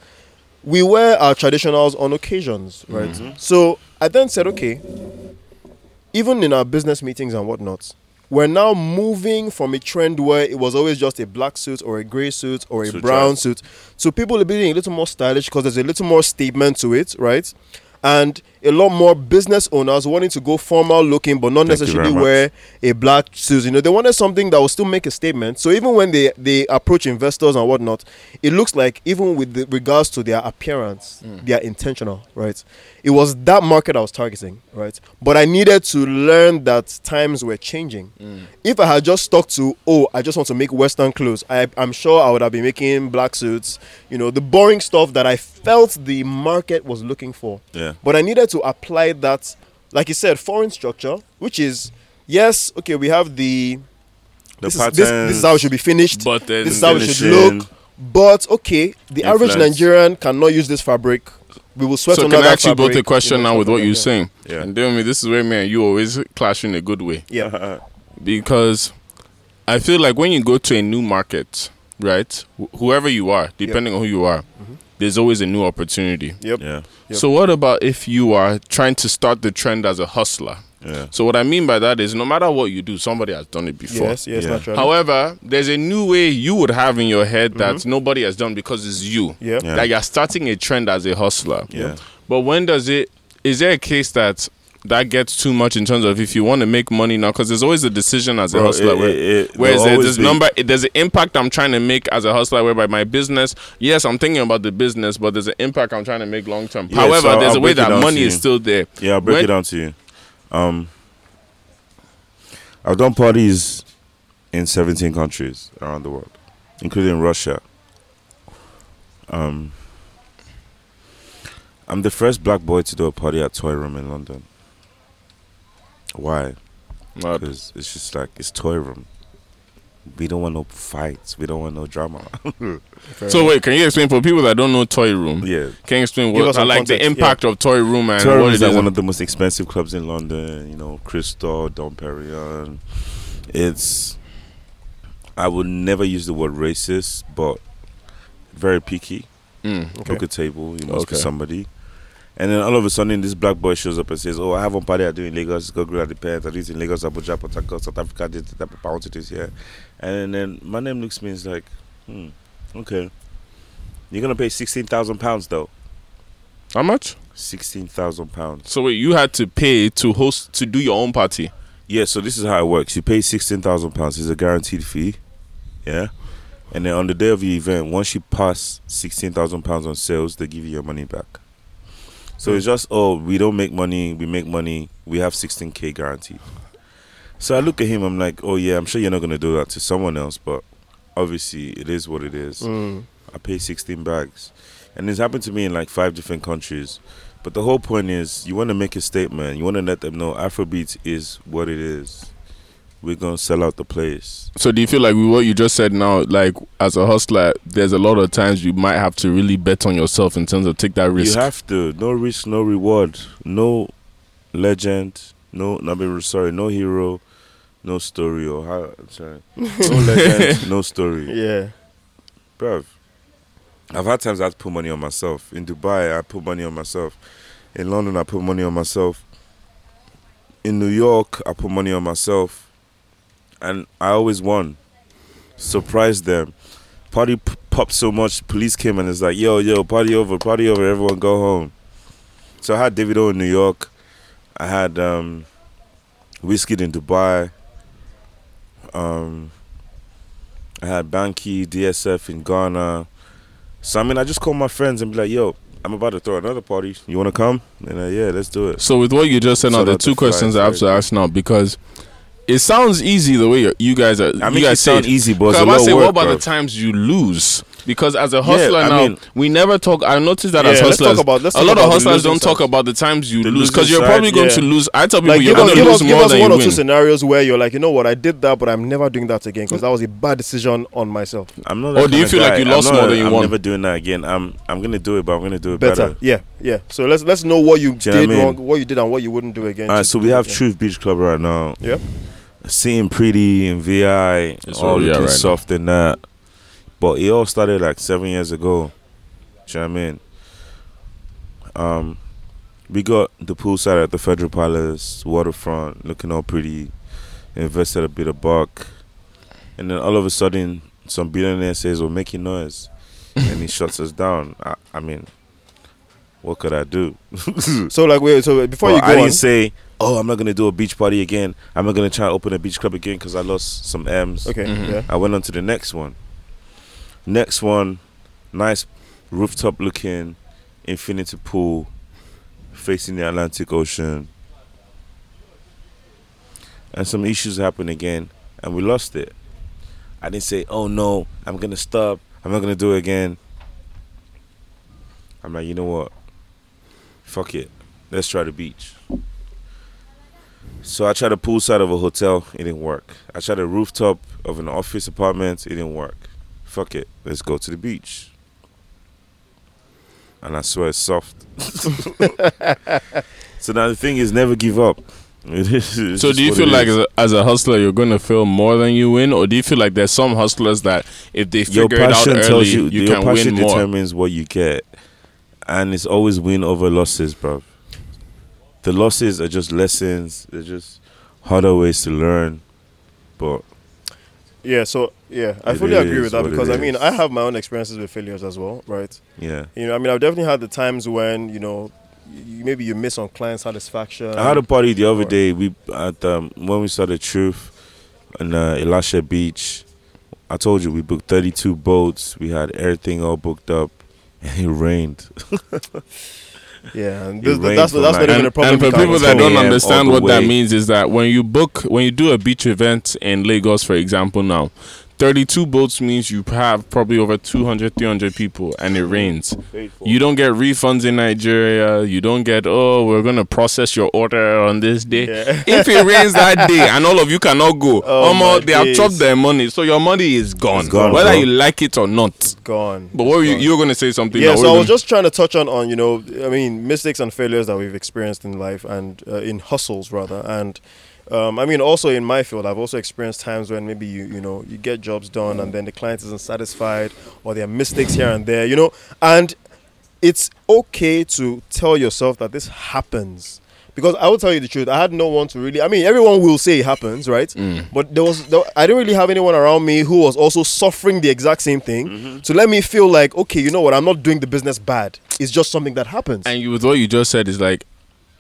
We wear our traditionals on occasions, right? Mm-hmm. So I then said, okay, even in our business meetings and whatnot, we're now moving from a trend where it was always just a black suit or a gray suit or a To brown try- suit. So people are being a little more stylish because there's a little more statement to it, right? And a lot more business owners wanting to go formal looking, but not Thank necessarily wear a black suit. You know, they wanted something that will still make a statement. So even when they they approach investors and whatnot, it looks like even with the, regards to their appearance, mm. they are intentional, right? It was that market I was targeting, right? But I needed to learn that times were changing. Mm. If I had just stuck to, oh, I just want to make Western clothes, I, I'm sure I would have been making black suits, you know, the boring stuff that I felt the market was looking for. Yeah. But I needed to apply that, like you said, foreign structure, which is yes, okay, we have the The this, is, this, this is how it should be finished. But then this is how it should look. But okay, the average Nigerian cannot use this fabric. We will sweat so under can I that ask you both a question now with what you're that. saying? Yeah. And tell me, this is where me and you always clash in a good way. Yeah. because I feel like when you go to a new market, right, wh- whoever you are, depending on who you are, mm-hmm. There's always a new opportunity. Yep. Yeah. Yep. So what about if you are trying to start the trend as a hustler? Yeah. So what I mean by that is no matter what you do, somebody has done it before. Yes, yes, Yeah. naturally. However, there's a new way you would have in your head that mm-hmm. nobody has done because it's you. yeah. Yeah. That you're starting a trend as a hustler. Yeah. But when does it? Is there a case that that gets too much in terms of if you want to make money now? Because there's always a decision as a Bro, hustler. it- where, it- whereas there'll there's this be- number, there's an impact I'm trying to make as a hustler. Whereby my business, yes, I'm thinking about the business, but there's an impact I'm trying to make long term. Yeah, However, so there's I'll a way that money is still there. Yeah, I'll break When- it down to you. Um, I've done parties in 17 countries around the world, including Russia. Um, I'm the first black boy to do a party at Toy Room in London. Why? Mad. Because it's just like it's Toy Room. We don't want no fights. We don't want no drama. So wait, can you explain for people that don't know Toy Room? yeah, Can you explain Give what us some like context, the impact of Toy Room and Toy Room what is it like is? one of the most expensive clubs in London. You know, Cristal, Dom Perignon. It's. I would never use the word racist, but very picky. Mm. Okay. Book a table, you must be Okay. somebody. And then all of a sudden, this black boy shows up and says, "Oh, I have one party I do in Lagos. Go grill at the pants. I do it in Lagos, Abuja, Port Harcourt, South Africa. This, that, I want to do this here." And then my name looks at me and is like, "Hmm, okay. You're gonna pay sixteen thousand pounds though. How much? Sixteen thousand pounds. So wait, you had to pay to host to do your own party. Yeah, so this is how it works. You pay sixteen thousand pounds. It's a guaranteed fee. Yeah. And then on the day of the event, once you pass sixteen thousand pounds on sales, they give you your money back. So it's just oh, we don't make money, we make money, we have sixteen K guaranteed. So I look at him, I'm like, Oh yeah, I'm sure you're not gonna do that to someone else, but obviously it is what it is. Mm. I pay 16 bags. And it's happened to me in like five different countries. But the whole point is you want to make a statement. You want to let them know Afrobeat is what it is. We're going to sell out the place. So do you feel like what you just said now, like as a hustler, there's a lot of times you might have to really bet on yourself in terms of take that risk. You have to. No risk, no reward. No legend. No, no, I mean, sorry, no hero, no story. Or how, sorry. No legend, no story. Yeah. Bruv, I've had times I had to put money on myself. In Dubai, I put money on myself. In London, I put money on myself. In New York, I put money on myself. And I always won. Surprised them. Party p- popped so much, police came and it's like, yo, yo, party over, party over, everyone go home. So I had Davido in New York. I had um, Wizkid in Dubai. Um, I had Banky, DSF in Ghana. So I mean, I just call my friends and be like, "Yo, I'm about to throw another party. You want to come?" And uh, yeah, let's do it. So with what you just said now, the two the questions I have to ask now because it sounds easy the way you- you guys are. I you mean, guys it sound easy, but it's Because a I lot say, of what about bro. the times you lose? Because as a hustler I now, mean- we never talk. I noticed that Yeah, as let's talk hustlers, about- let's a talk lot about of hustlers don't talk about the times you The lose because you're side, probably going yeah. to lose. I tell people Like, you're give us, going to give lose us, give us than one you or two win. scenarios where you're like, you know what, I did that, but I'm never doing that again because that was a bad decision on myself. I'm not. Or do you kinda feel like you lost not- more than you I'm won? never doing that again. I'm. I'm gonna do it, but I'm gonna do it Better. better. Yeah, yeah. So let's let's know what you you did what I mean? wrong, what you did, and what you wouldn't do again. All right, so we have. Truth Beach Club right now. Yep. Seeing pretty and VI, It's all all yeah looking right now. soft and that. But it all started like seven years ago. Do you know what I mean? Um, we got the poolside at the Federal Palace, waterfront, looking all pretty. Invested a bit of buck, and then all of a sudden, some billionaire says, "We're making noise," and he shuts us down. I, I mean, what could I do? So like wait, so before Well, you go I didn't on, say, oh, I'm not gonna do a beach party again. I'm not gonna try to open a beach club again because I lost some M's. okay, Mhm. yeah, I went on to the next one. Next one, nice rooftop looking infinity pool facing the Atlantic Ocean. And some issues happened again, and we lost it. I didn't say, oh no, I'm gonna stop. I'm not gonna do it again. I'm like, you know what? Fuck it. Let's try the beach. So I tried the poolside of a hotel, it didn't work. I tried the rooftop of an office apartment, it didn't work. Fuck it, let's go to the beach. And I swear it's soft. so now the thing is, never give up. It is- So do you feel like is. as a, as a hustler you're going to feel more than you win, or do you feel like there's some hustlers that if they your figure it out passion early, you, you, your can win passion more? determines what you get, and it's always win over losses, bro. The losses are just lessons. They're just harder ways to learn, but yeah. So yeah, I fully agree with that because I mean. I have my own experiences with failures as well, right? yeah. You know, I mean I've definitely had the times when you know you, maybe you miss on client satisfaction. I had a party the other day. We at um, when we started Truth on uh, Elegushi Beach. I told you we booked 32 boats. We had everything all booked up, and it rained. yeah, and this, rained that's that's not like- even a problem. and for people that don't understand all the what that means is that when you book when you do a beach event in Lagos for example now 32 boats means you have probably over 200 300 people and it rains. You don't get refunds in Nigeria. You don't get oh we're going to process your order on this day. Yeah. if it rains that day and all of you cannot go Oh Omo, they have chopped their money. So your money is gone, It's gone, whether bro. you like it or not. Gone. but what were you you were going to say something yeah, so I was you just trying to touch on, on you know, I mean, mistakes and failures that we've experienced in life and uh, in hustles rather, and um, I mean, also in my field, I've also experienced times when maybe you you know you get jobs done and then the client isn't satisfied or there are mistakes here and there, you know, and it's okay to tell yourself that this happens. Because I will tell you the truth, I had no one to really. I mean, everyone will say it happens, right? Mm. But there was, there, I didn't really have anyone around me who was also suffering the exact same thing Mm-hmm. to let me feel like, okay, you know what, I'm not doing the business bad. It's just something that happens. And you, with what you just said is like,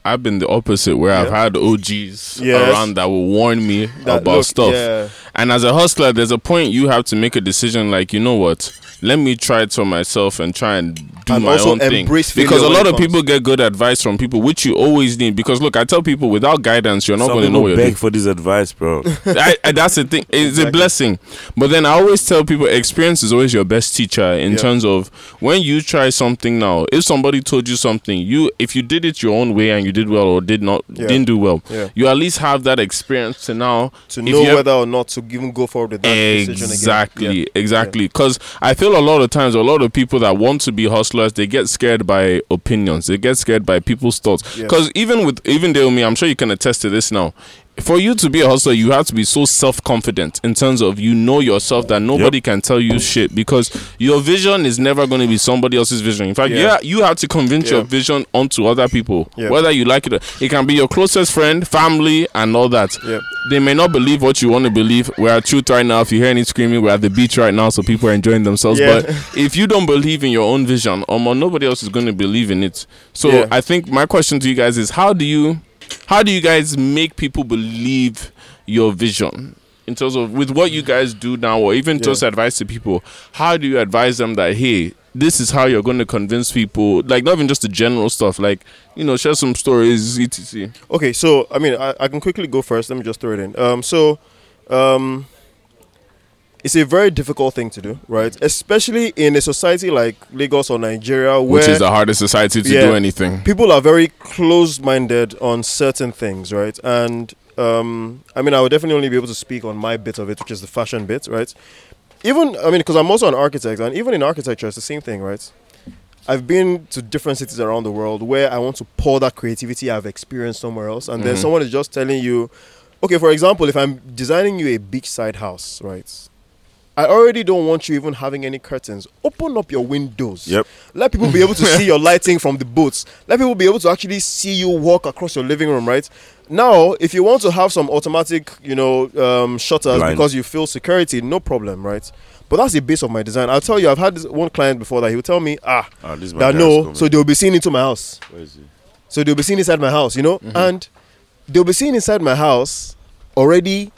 I've been the opposite where I've had OGs Yes. around that will warn me That- about look, stuff. Yeah, And as a hustler, there's a point you have to make a decision like, you know what? Let me try it for myself and try and do And my also own thing. Because a lot of people get good advice from people, which you always need. Because look, I tell people without guidance, you're not going to know people what you're beg for this advice, bro. I, I, that's the thing. It's a blessing. But then I always tell people experience is always your best teacher in Yeah. terms of when you try something now, if somebody told you something, you if you did it your own way and you did well or did not Yeah. didn't do well, yeah. you at least have that experience to now To know whether or not to even go forward with that decision again. Exactly, Yeah. exactly. Because I feel a lot of times, a lot of people that want to be hustlers, they get scared by opinions. They get scared by people's thoughts. Because even with even me, I'm sure you can attest to this now. For you to be a hustler, you have to be so self confident in terms of you know yourself that nobody can tell you shit because your vision is never going to be somebody else's vision. In fact, Yeah. yeah, you have to convince Yeah. your vision onto other people, Yeah. whether you like it. or It can be your closest friend, family, and all that Yeah. they may not believe what you want to believe. We're at truth right now. If you hear any screaming, we're at the beach right now, so people are enjoying themselves. Yeah. But if you don't believe in your own vision, um, nobody else is going to believe in it. So. I think my question to you guys is: How do you, how do you guys make people believe your vision? In terms of with what you guys do now, or even Yeah. just advice to people, how do you advise them that hey, this is how you're going to convince people? Like not even just the general stuff, like you know, share some stories, etc. Okay, so I mean, I, I can quickly go first. Let me just throw it in. Um, so, um, it's a very difficult thing to do, right? Especially in a society like Lagos or Nigeria, where Which is the hardest society to Yeah. do anything. people are very closed-minded on certain things, right? And um, I mean, I would definitely only be able to speak on my bit of it, which is the fashion bit, right? Even I mean, because I'm also an architect, and even in architecture, it's the same thing, right? I've been to different cities around the world where I want to pour that creativity I've experienced somewhere else, and then Mhm. someone is just telling you, okay, for example, if I'm designing you a beachside house, right? I already don't want you even having any curtains. Open up your windows. Yep. Let people be able to see your lighting from the boats. Let people be able to actually see you walk across your living room, right? Now, if you want to have some automatic, you know, um, shutters Blind. because you feel security, no problem, right? But that's the base of my design. I'll tell you, I've had this one client before that he would tell me, ah, Ah, this that no, coming. so they'll be seeing into my house. Where is he? So they'll be seeing inside my house, you know, Mm-hmm. and they'll be seeing inside my house already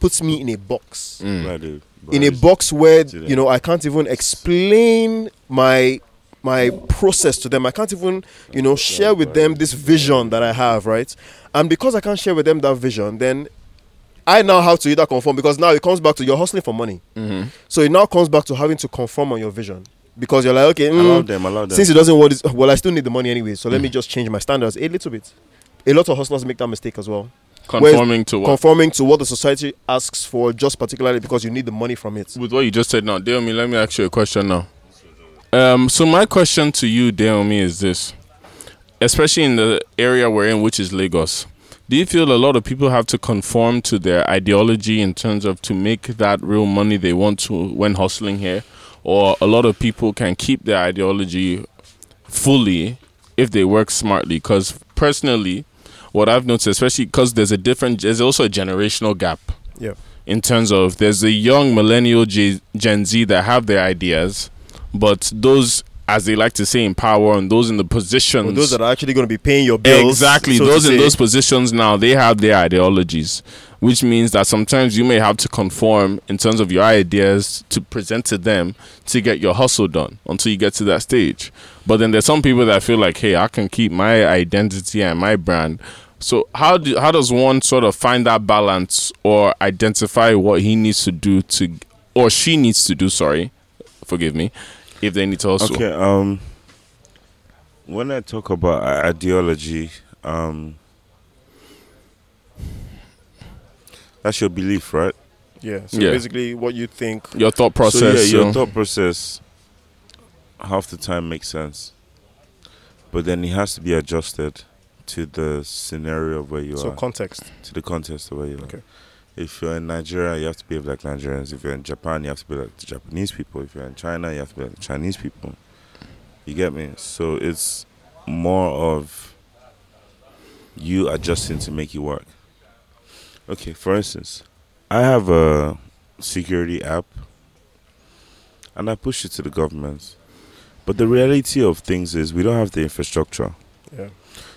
puts me in a box. Mm. Where the- in a box where you know I can't even explain my my process to them. I can't even you know share with them this vision that I have, right? And because I can't share with them that vision, then I now have to either conform because now it comes back to you're hustling for money. Mhm. So it now comes back to having to conform on your vision because you're like, okay, Allow mm, them, allow them. since it doesn't work, well, I still need the money anyway. So let me just change my standards a little bit. A lot of hustlers make that mistake as well, Conforming to what? conforming to what the society asks for, just particularly because you need the money from it. with what you just said now, Deomi, let me ask you a question now. Um, so my question to you, Deomi, is this: especially in the area we're in, which is Lagos, do you feel a lot of people have to conform to their ideology in terms of to make that real money they want to when hustling here, or a lot of people can keep their ideology fully if they work smartly? Because personally, what I've noticed, especially because there's a different, there's also a generational gap Yeah. in terms of there's a young millennial G- Gen Z that have their ideas, but those, as they like to say, in power and those in the positions, Well, those that are actually going to be paying your bills. exactly so those in say. those positions now, they have their ideologies, which means that sometimes you may have to conform in terms of your ideas to present to them to get your hustle done until you get to that stage. But then there's some people that feel like, hey, I can keep my identity and my brand. So how do how does one sort of find that balance or identify what he needs to do to or she needs to do? Sorry, forgive me, if they need to hustle. Okay. Um. When I talk about ideology, um, that's your belief, right? Yeah. So Yeah. basically, what you think. Your thought process. So yeah, your so- thought process half the time makes sense, but then it has to be adjusted to the scenario of where you So are, So context. to the context of where you are. Okay. If you're in Nigeria, you have to behave like Nigerians. If you're in Japan, you have to be like the Japanese people. If you're in China, you have to be like the Chinese people. You get me? So it's more of you adjusting to make it work. Okay, for instance, I have a security app and I push it to the government. But the reality of things is we don't have the infrastructure. Yeah.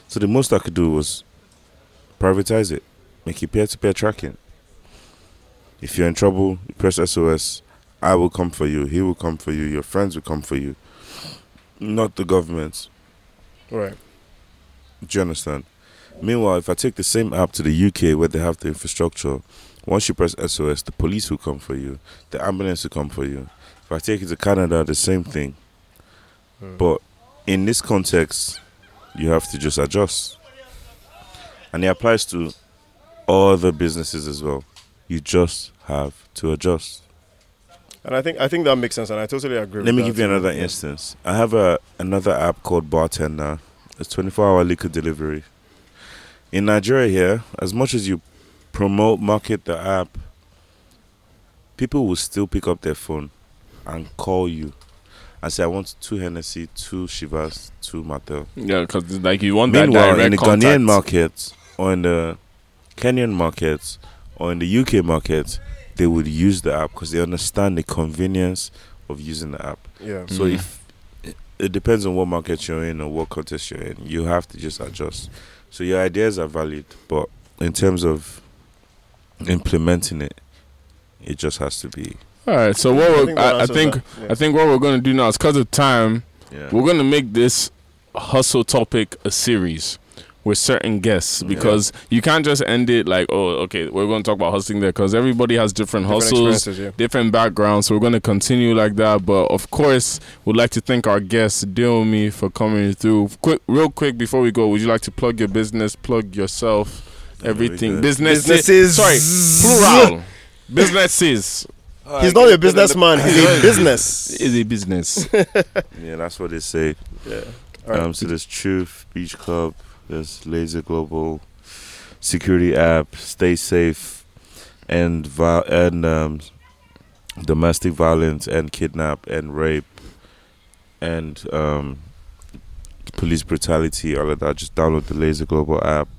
So the most I could do was privatize it, make it peer to peer tracking. If you're in trouble, you press SOS. I will come for you. He will come for you. Your friends will come for you. Not the government. Right. Do you understand? Meanwhile, if I take the same app to the UK where they have the infrastructure, once you press SOS, the police will come for you, the ambulance will come for you. If I take it to Canada, the same thing. Mm. But in this context, you have to just adjust. And it applies to all the businesses as well. You just have to adjust. And I think I think that makes sense, and I totally agree. Let me give you another Yeah. instance. I have a another app called Bartender. It's 24 hour liquor delivery. In Nigeria here, as much as you promote, market the app, people will still pick up their phone and call you and say, I want two Hennessy, two Chivas, two Martell. Yeah, because like you want that Meanwhile, direct in the contact. Ghanaian market or in the Kenyan market or in the UK market, they would use the app because they understand the convenience of using the app. Yeah. So Mhm. if it depends on what market you're in or what context you're in, you have to just adjust. So your ideas are valid, but in terms of implementing it, it just has to be. All right. So what we're, that I, I think. Yeah. I think what we're gonna do now is because of time, Yeah. we're gonna make this hustle topic a series with certain guests because you can't just end it like oh okay we're going to talk about hustling there because everybody has different, Different hustles yeah. different backgrounds so we're going to continue like that but of course we'd like to thank our guests me for coming through quick real quick before we go would you like to plug your business plug yourself everything good. business Businesses. sorry plural businesses He's not a businessman. He's a business. is a business Yeah, that's what they say. Yeah. All right. Um, so there's Truth Beach Club, there's Laser Global, Security App, Stay Safe, and vi- and um, domestic violence and kidnap and rape and um, police brutality, all of that. Just download the Laser Global app.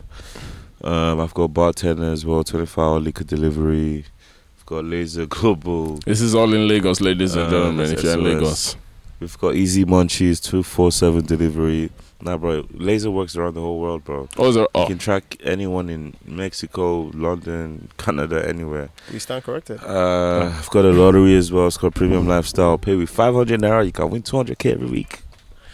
Um, I've got bartender as well, 24 hour liquor delivery, We've got Laser Global. This is all in Lagos, ladies and Uh, gentlemen. If you're in Lagos, We've got Easy Munchies, 247 delivery. Nah, bro, Laser works around the whole world, bro. oh, is there, You oh, can track anyone in Mexico, London, Canada, anywhere. We stand corrected. Uh, I've got a lottery as well. It's called Premium Lifestyle. Pay with 500 naira, you can win 200k every week.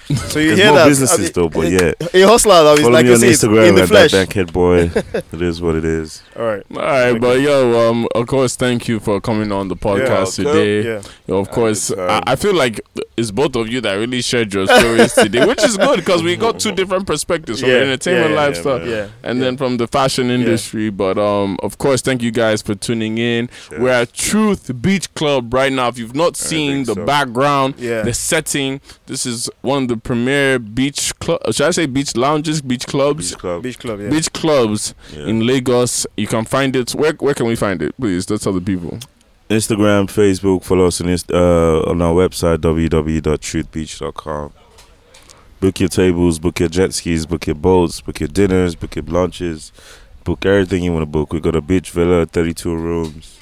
So you There's hear more that? businesses I mean, though, but yeah. A hustler that is Follow like me on say, Instagram in the at flesh. that bankhead boy. it is what it is. All right. all right, but yo, um, of course, thank you for coming on the podcast welcome. today. Yeah. Yo, of course, good I. I feel like it's both of you that really shared your stories today, which is good because we got two different perspectives from Yeah, the entertainment yeah, yeah, lifestyle. Yeah. and yeah. then from the fashion industry. But um, of course, thank you guys for tuning in. Cheers. We're at Truth Beach Club right now. If you've not seen the so. background, Yeah. the setting, this is one of the premier beach club. Should I say beach lounges, beach clubs, Beach Club. Beach club. Yeah. beach clubs Yeah. in Lagos? You can find it. Where where can we find it? Please, let's tell the people. Instagram, Facebook, follow us on, uh, on our website, www.truthbeach.com. Book your tables, book your jet skis, book your boats, book your dinners, book your lunches, book everything you want to book. We got a beach villa, 32 rooms.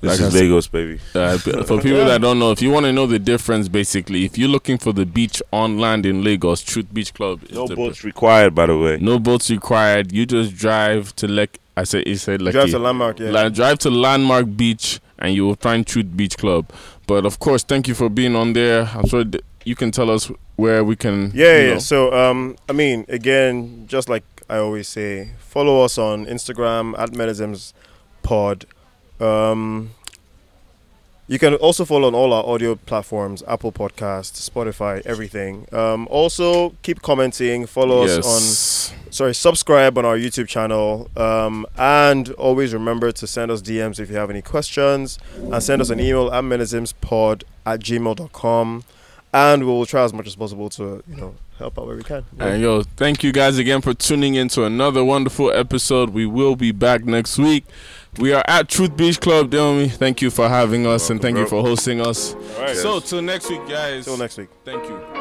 This Like is Lagos, baby. Uh, for people that don't know, if you want to know the difference, basically, if you're looking for the beach on land in Lagos, Truth Beach Club. is No the- boats required, by the way. No boats required. You just drive to like I said. He said like Drive to landmark. Yeah. La- drive to Landmark Beach, and you will find Truth Beach Club. But of course, thank you for being on there. I'm sure th- you can tell us where we can. Yeah, you yeah. know- So, um, I mean, again, just like I always say, follow us on Instagram at Menisms Pod. Um, you can also follow on all our audio platforms: Apple Podcasts, Spotify, everything. Um, also, keep commenting. Follow us on Yes. sorry, subscribe on our YouTube channel. Um, and always remember to send us DMs if you have any questions. And send us an email at menismspod at gmail.com. And we will try as much as possible to, you know, help out where we can. And yo, thank you guys again for tuning in to another wonderful episode. We will be back next week. We are at Truth Beach Club, Delmy. Thank you for having us and Welcome, thank you for hosting us. All right. So till next week, guys. Till next week. Thank you.